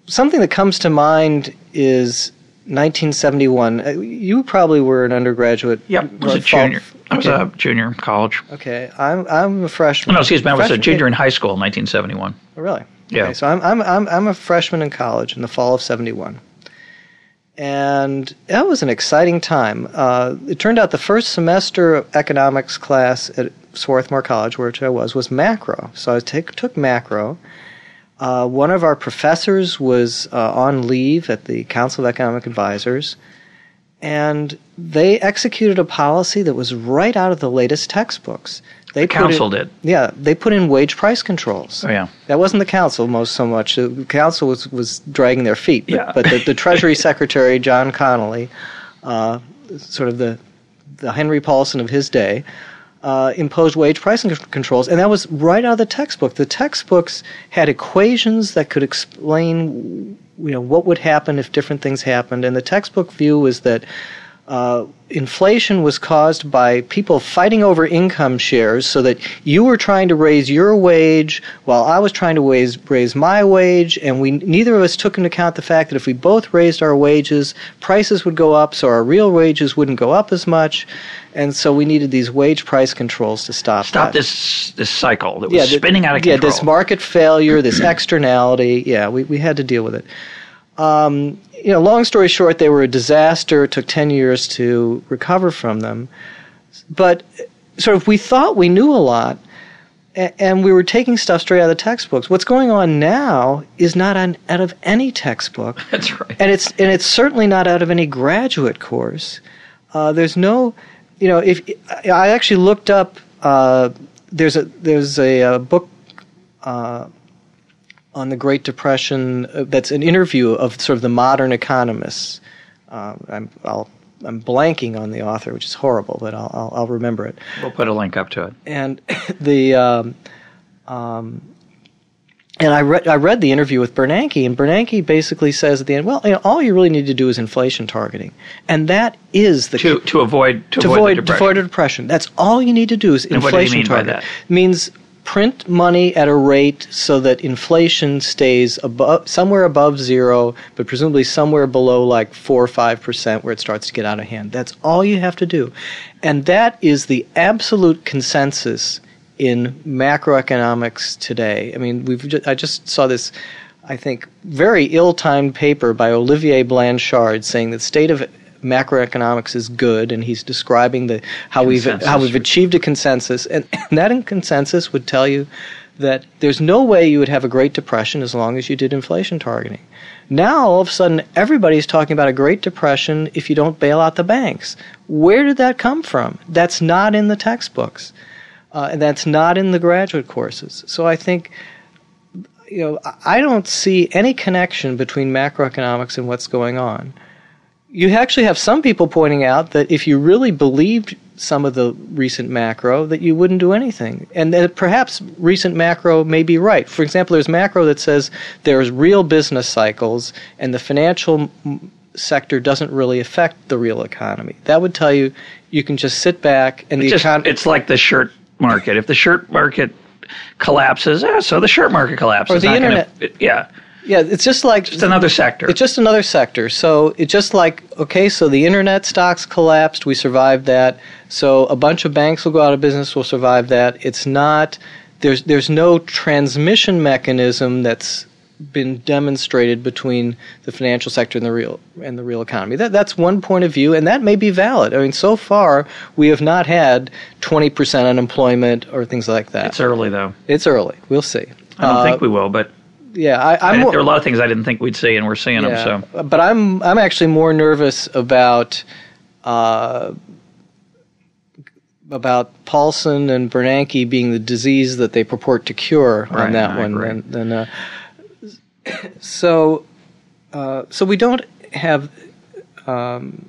something that comes to mind is 1971. Uh, you probably were an undergraduate. Yep, I was a junior. I was a junior in college. Okay, I'm I'm a freshman. no, excuse me. I was a junior in high school in 1971. Oh, really? Yeah. Okay, so I'm I'm I'm I'm a freshman in college in the fall of '71 and that was an exciting time. Uh, it turned out the first semester of economics class at Swarthmore College, which I was, was macro. So I take, took macro. Uh, one of our professors was uh, on leave at the Council of Economic Advisors, and they executed a policy that was right out of the latest textbooks. They the council in, did. Yeah, they put in wage price controls. Oh yeah. That wasn't the council most so much. The council was was dragging their feet. But, yeah. but the, the Treasury Secretary John Connally, uh, sort of the the Henry Paulson of his day, uh, imposed wage pricing controls, and that was right out of the textbook. The textbooks had equations that could explain, you know, what would happen if different things happened, and the textbook view was that uh, inflation was caused by people fighting over income shares so that you were trying to raise your wage while I was trying to raise, raise my wage, and we neither of us took into account the fact that if we both raised our wages, prices would go up, so our real wages wouldn't go up as much, and so we needed these wage price controls to stop stop that. this this cycle that was yeah, spinning out of control. Yeah, this market failure, this externality. Yeah, we, we had to deal with it. Um, you know, long story short, they were a disaster. It took 10 years to recover from them. But sort of we thought we knew a lot, and we were taking stuff straight out of the textbooks. What's going on now is not on, out of any textbook. That's right. And it's, and it's certainly not out of any graduate course. Uh, there's no, you know, if I actually looked up, uh, there's a, there's a, a book, uh, on the Great Depression. Uh, that's an interview of sort of the modern economists. Uh, I'm, I'll, I'm blanking on the author, which is horrible, but I'll, I'll, I'll remember it. We'll put a link up to it. And the um, um, and I read I read the interview with Bernanke, and Bernanke basically says at the end, well, you know, all you really need to do is inflation targeting, and that is the to to avoid to, to avoid, avoid, to avoid a depression. That's all you need to do is inflation what do you mean targeting. By that? It means print money at a rate so that inflation stays above somewhere above zero, but presumably somewhere below like four or five percent where it starts to get out of hand. That's all you have to do. And that is the absolute consensus in macroeconomics today. I mean, we've just, I just saw this I think very ill-timed paper by Olivier Blanchard saying that state of macroeconomics is good, and he's describing the how consensus. we've how we've achieved a consensus, and, and that consensus would tell you that there's no way you would have a Great Depression as long as you did inflation targeting. Now, all of a sudden, everybody's talking about a Great Depression if you don't bail out the banks. Where did that come from? That's not in the textbooks, uh, and that's not in the graduate courses. So I think you know, I don't see any connection between macroeconomics and what's going on you actually have some people pointing out that if you really believed some of the recent macro, that you wouldn't do anything. And that perhaps recent macro may be right. For example, there's macro that says there's real business cycles and the financial sector doesn't really affect the real economy. That would tell you you can just sit back and it's the economy. It's like the shirt market. If the shirt market collapses, yeah, so the shirt market collapses. Or the internet. Gonna, yeah. Yeah, it's just like just another sector. It's just another sector. So it's just like okay, so the internet stocks collapsed, we survived that. So a bunch of banks will go out of business, We'll survive that. It's not there's there's no transmission mechanism that's been demonstrated between the financial sector and the real and the real economy. That that's one point of view, and that may be valid. I mean, so far we have not had twenty percent unemployment or things like that. It's early though. It's early. We'll see. I don't uh, think we will, but yeah, I, am there are a lot of things I didn't think we'd see, and we're seeing yeah, them. So, but I'm I'm actually more nervous about uh, about Paulson and Bernanke being the disease that they purport to cure right, on that I one. Than, than, uh, so, uh, so we don't have, um,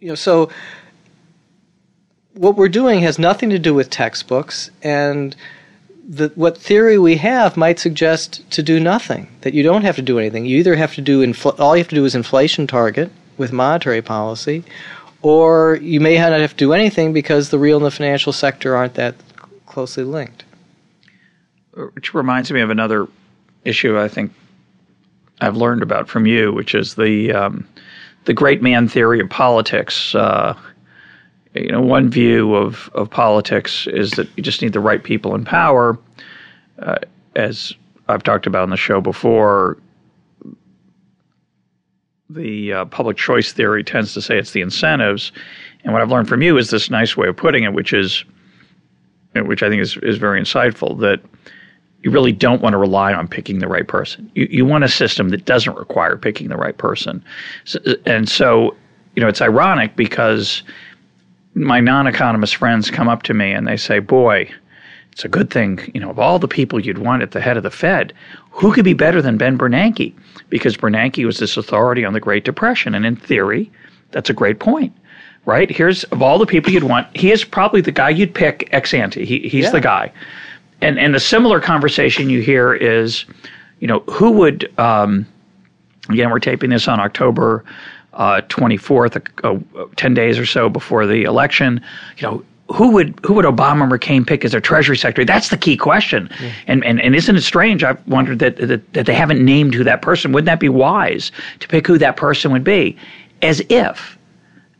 you know, so what we're doing has nothing to do with textbooks and the, what theory we have might suggest to do nothing, that you don't have to do anything. You either have to do, infl- all you have to do is inflation target with monetary policy, or you may not have to do anything because the real and the financial sector aren't that closely linked. Which reminds me of another issue I think I've learned about from you, which is the um, the great man theory of politics. Uh, you know, one view of, of politics is that you just need the right people in power. Uh, as I've talked about on the show before, the uh, public choice theory tends to say it's the incentives. And what I've learned from you is this nice way of putting it, which is, which I think is, is very insightful, that you really don't want to rely on picking the right person. You, you want a system that doesn't require picking the right person. So, and so, you know, it's ironic because my non-economist friends come up to me and they say, "Boy, it's a good thing, you know, of all the people you'd want at the head of the Fed, who could be better than Ben Bernanke? Because Bernanke was this authority on the Great Depression, and in theory, that's a great point." Right? Here's of all the people you'd want, he is probably the guy you'd pick ex ante. He, he's yeah. the guy. And and the similar conversation you hear is, you know, who would um, again, we're taping this on October uh, 24th, uh, 10 days or so before the election. You know, who would who would Obama or McCain pick as their Treasury Secretary? That's the key question. Yeah. And, and and isn't it strange? I've wondered that, that that they haven't named who that person. Wouldn't that be wise to pick who that person would be? As if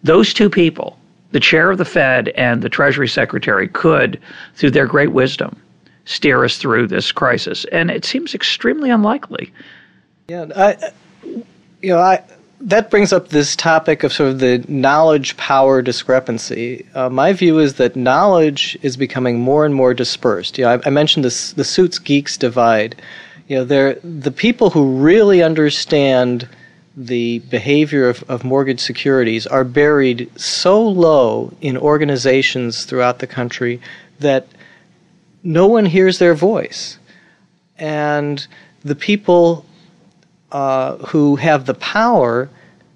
those two people, the chair of the Fed and the Treasury Secretary, could, through their great wisdom, steer us through this crisis. And it seems extremely unlikely. Yeah, I, you know, I that brings up this topic of sort of the knowledge power discrepancy. Uh, my view is that knowledge is becoming more and more dispersed. You know, I, I mentioned this the suits geeks divide. You know, they're the people who really understand the behavior of, of mortgage securities are buried so low in organizations throughout the country that no one hears their voice. And the people uh, who have the power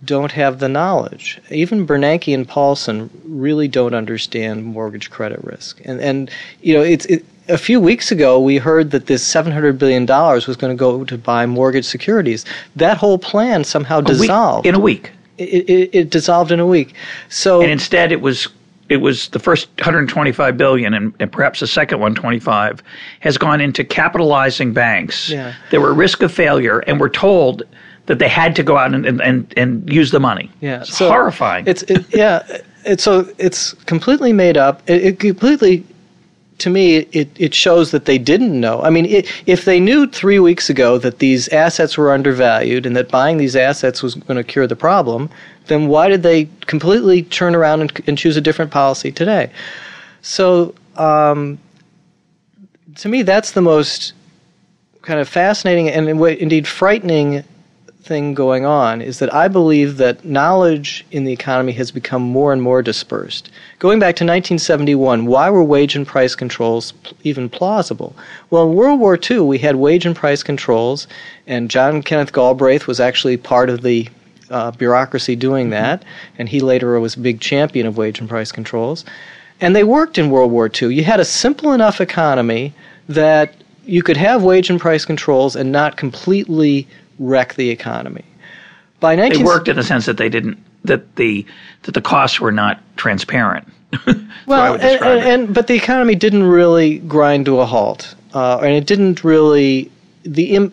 don't have the knowledge. Even Bernanke and Paulson really don't understand mortgage credit risk. And and you know, it's it, a few weeks ago we heard that this 700 billion dollars was going to go to buy mortgage securities. That whole plan somehow a dissolved week, in a week. It, it, it, dissolved in a week. So and instead it was it was the first 125 billion and, and perhaps the second 125 has gone into capitalizing banks Yeah. that were at risk of failure and were told that they had to go out and, and, and, and use the money. Yeah, it's so horrifying. It's it, yeah, it's so it's completely made up. It, it completely, to me, it it shows that they didn't know. I mean, it, if they knew three weeks ago that these assets were undervalued and that buying these assets was going to cure the problem, then why did they completely turn around and, and choose a different policy today? So, um, to me, that's the most kind of fascinating and indeed frightening thing going on is that I believe that knowledge in the economy has become more and more dispersed. Going back to 1971, why were wage and price controls even plausible? Well, in World War II, we had wage and price controls, and John Kenneth Galbraith was actually part of the uh, bureaucracy doing that, and he later was a big champion of wage and price controls. And they worked in World War II. You had a simple enough economy that you could have wage and price controls and not completely wreck the economy. By 19 they worked in the sense that they didn't that the that the costs were not transparent. well, and, and, and, but the economy didn't really grind to a halt, uh, and it didn't really the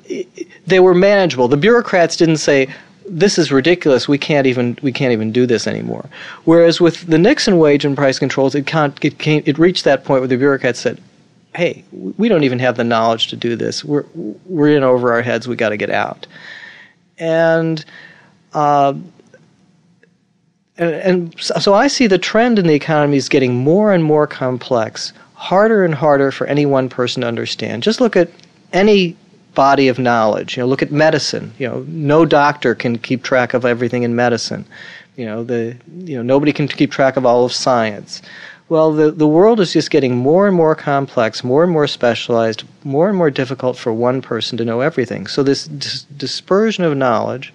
they were manageable. The bureaucrats didn't say this is ridiculous. We can't even we can't even do this anymore. Whereas with the Nixon wage and price controls, it can't it, came, it reached that point where the bureaucrats said, "Hey, we don't even have the knowledge to do this. We're we're in over our heads. We got to get out." And uh, and, and so I see the trend in the economy is getting more and more complex, harder and harder for any one person to understand. Just look at any body of knowledge. You know, look at medicine. You know, no doctor can keep track of everything in medicine. You know, the you know nobody can keep track of all of science. Well, the the world is just getting more and more complex, more and more specialized, more and more difficult for one person to know everything. So this dis- dispersion of knowledge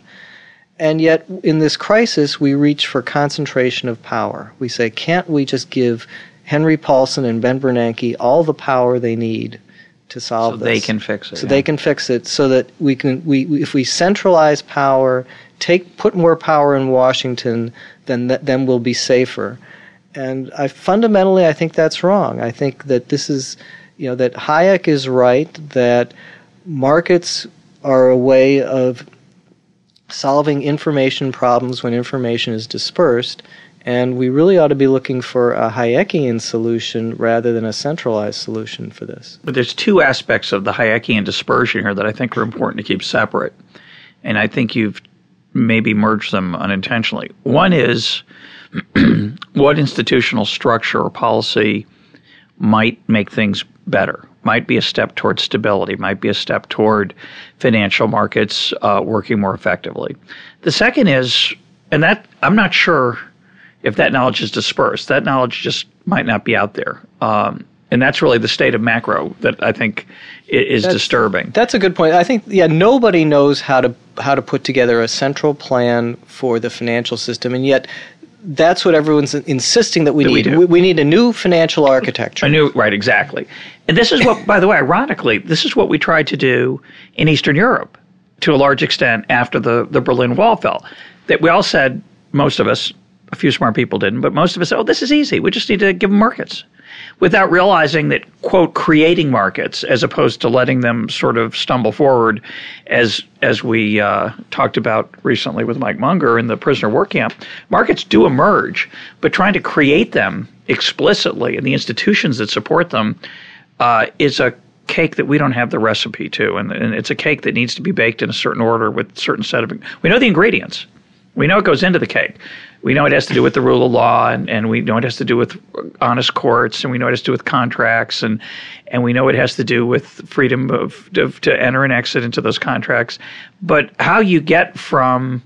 and yet, in this crisis, we reach for concentration of power. We say, can't we just give Henry Paulson and Ben Bernanke all the power they need to solve so this? they can fix it. So yeah. they can fix it. So that we can, we, we if we centralize power, take put more power in Washington, then th- then we'll be safer. And I fundamentally, I think that's wrong. I think that this is, you know, that Hayek is right that markets are a way of solving information problems when information is dispersed. And we really ought to be looking for a Hayekian solution rather than a centralized solution for this. But there's two aspects of the Hayekian dispersion here that I think are important to keep separate. And I think you've maybe merged them unintentionally. One is what institutional structure or policy might make things better might be a step toward stability, might be a step toward financial markets uh, working more effectively. The second is, and that I'm not sure if that knowledge is dispersed. That knowledge just might not be out there. Um, and that's really the state of macro that I think is that's, disturbing. That's a good point. I think yeah, nobody knows how to how to put together a central plan for the financial system, and yet that's what everyone's insisting that we that need. We, we, we, need a new financial architecture. A new, right, exactly. And this is what, by the way, ironically, this is what we tried to do in Eastern Europe to a large extent after the, the Berlin Wall fell. That we all said, most of us, a few smart people didn't, but most of us said, oh, this is easy. We just need to give them markets. Without realizing that, quote, creating markets as opposed to letting them sort of stumble forward, as as we uh, talked about recently with Mike Munger in the prisoner work camp, markets do emerge, but trying to create them explicitly and the institutions that support them uh, is a cake that we don't have the recipe to, and, and it's a cake that needs to be baked in a certain order with certain set of. We know the ingredients. We know it goes into the cake. We know it has to do with the rule of law, and, and we know it has to do with honest courts, and we know it has to do with contracts, and and we know it has to do with freedom of, of to enter and exit into those contracts. But how you get from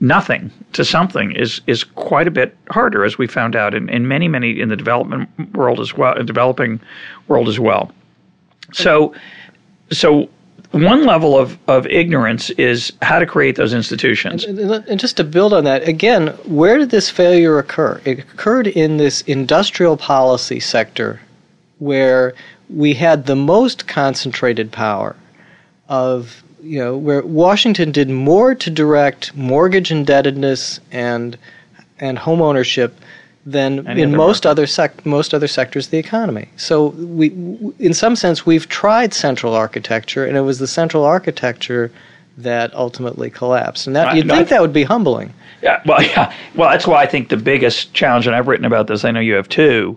nothing to something is is quite a bit harder, as we found out in, in many many in the development world as well, in developing world as well. So, so one level of, of ignorance is how to create those institutions. And, and, just to build on that, again, where did this failure occur? It occurred in this industrial policy sector where we had the most concentrated power of, you know, where Washington did more to direct mortgage indebtedness and, and home ownership than Any in other most market. other sec- most other sectors of the economy. So we, w- in some sense, we've tried central architecture, and it was the central architecture that ultimately collapsed. And that I- you'd no, think that would be humbling. Yeah, well, yeah, well, that's why I think the biggest challenge, and I've written about this. I know you have too,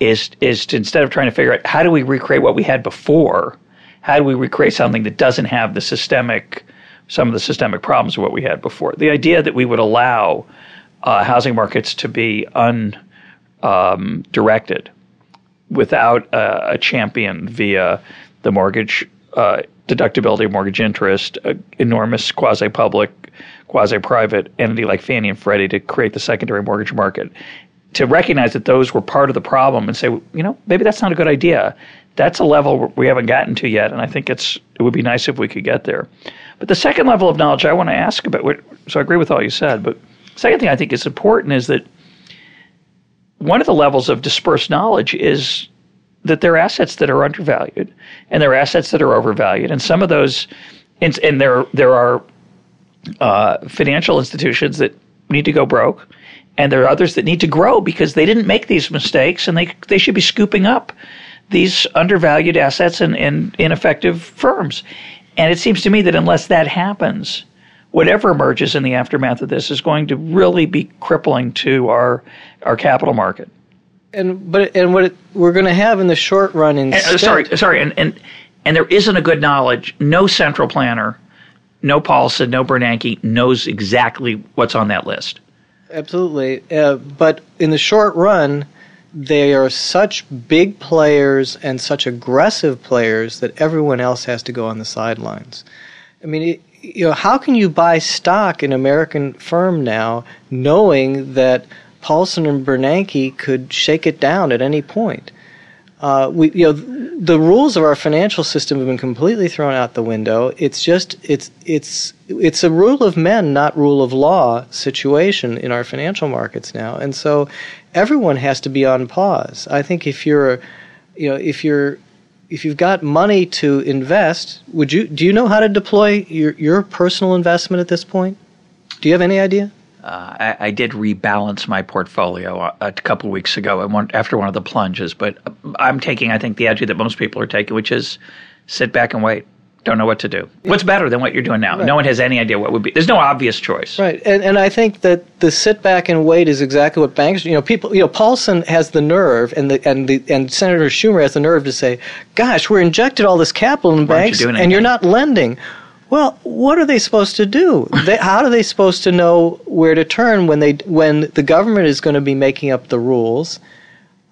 is is to instead of trying to figure out how do we recreate what we had before, how do we recreate something that doesn't have the systemic, some of the systemic problems of what we had before. The idea that we would allow uh, housing markets to be undirected um, without a, a champion via the mortgage uh, deductibility of mortgage interest, enormous quasi-public, quasi-private entity like Fannie and Freddie to create the secondary mortgage market. To recognize that those were part of the problem and say, you know, maybe that's not a good idea. That's a level we haven't gotten to yet, and I think it's it would be nice if we could get there. But the second level of knowledge I want to ask about, so I agree with all you said, but second thing I think is important is that one of the levels of dispersed knowledge is that there are assets that are undervalued and there are assets that are overvalued, and some of those, and, and there there are uh, financial institutions that need to go broke, and there are others that need to grow because they didn't make these mistakes, and they they should be scooping up these undervalued assets and, and ineffective firms. And it seems to me that unless that happens, whatever emerges in the aftermath of this is going to really be crippling to our our capital market. And but and what it, we're going to have in the short run And, uh, sorry, sorry, and, and and there isn't a good knowledge. No central planner, no Paulson, no Bernanke knows exactly what's on that list. Absolutely. Uh, but in the short run, they are such big players and such aggressive players that everyone else has to go on the sidelines. I mean, you know, how can you buy stock in an American firm now knowing that Paulson and Bernanke could shake it down at any point? Uh, we, you know, the rules of our financial system have been completely thrown out the window. It's just, it's, it's, it's a rule of men, not rule of law situation in our financial markets now, and so everyone has to be on pause. I think if you're, you know, if you're, if you've got money to invest, would you, do you know how to deploy your, your personal investment at this point? Do you have any idea? Uh, I, I did rebalance my portfolio a, a couple weeks ago after one of the plunges, but I'm taking, I think, the attitude that most people are taking, which is sit back and wait. Don't know what to do. What's better than what you're doing now? No one has any idea what would be. There's no obvious choice. Right, and and I think that the sit back and wait is exactly what banks. You know, people. You know, Paulson has the nerve, and the and the and Senator Schumer has the nerve to say, "Gosh, we're injected all this capital in aren't you banks, and you're not lending." Well, what are they supposed to do? They, how are they supposed to know where to turn when they when the government is going to be making up the rules?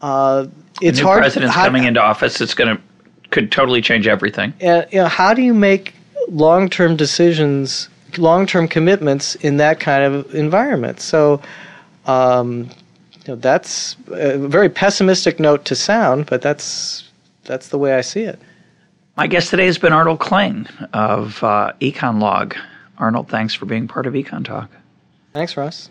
Uh, it's New hard. president's how- coming into office. It's going to could totally change everything. uh, you know, how do you make long-term decisions, long-term commitments in that kind of environment? So, um, you know, that's a very pessimistic note to sound, but that's that's the way I see it. My guest today has been Arnold Kling of uh, EconLog. Arnold, thanks for being part of EconTalk. Thanks, Russ.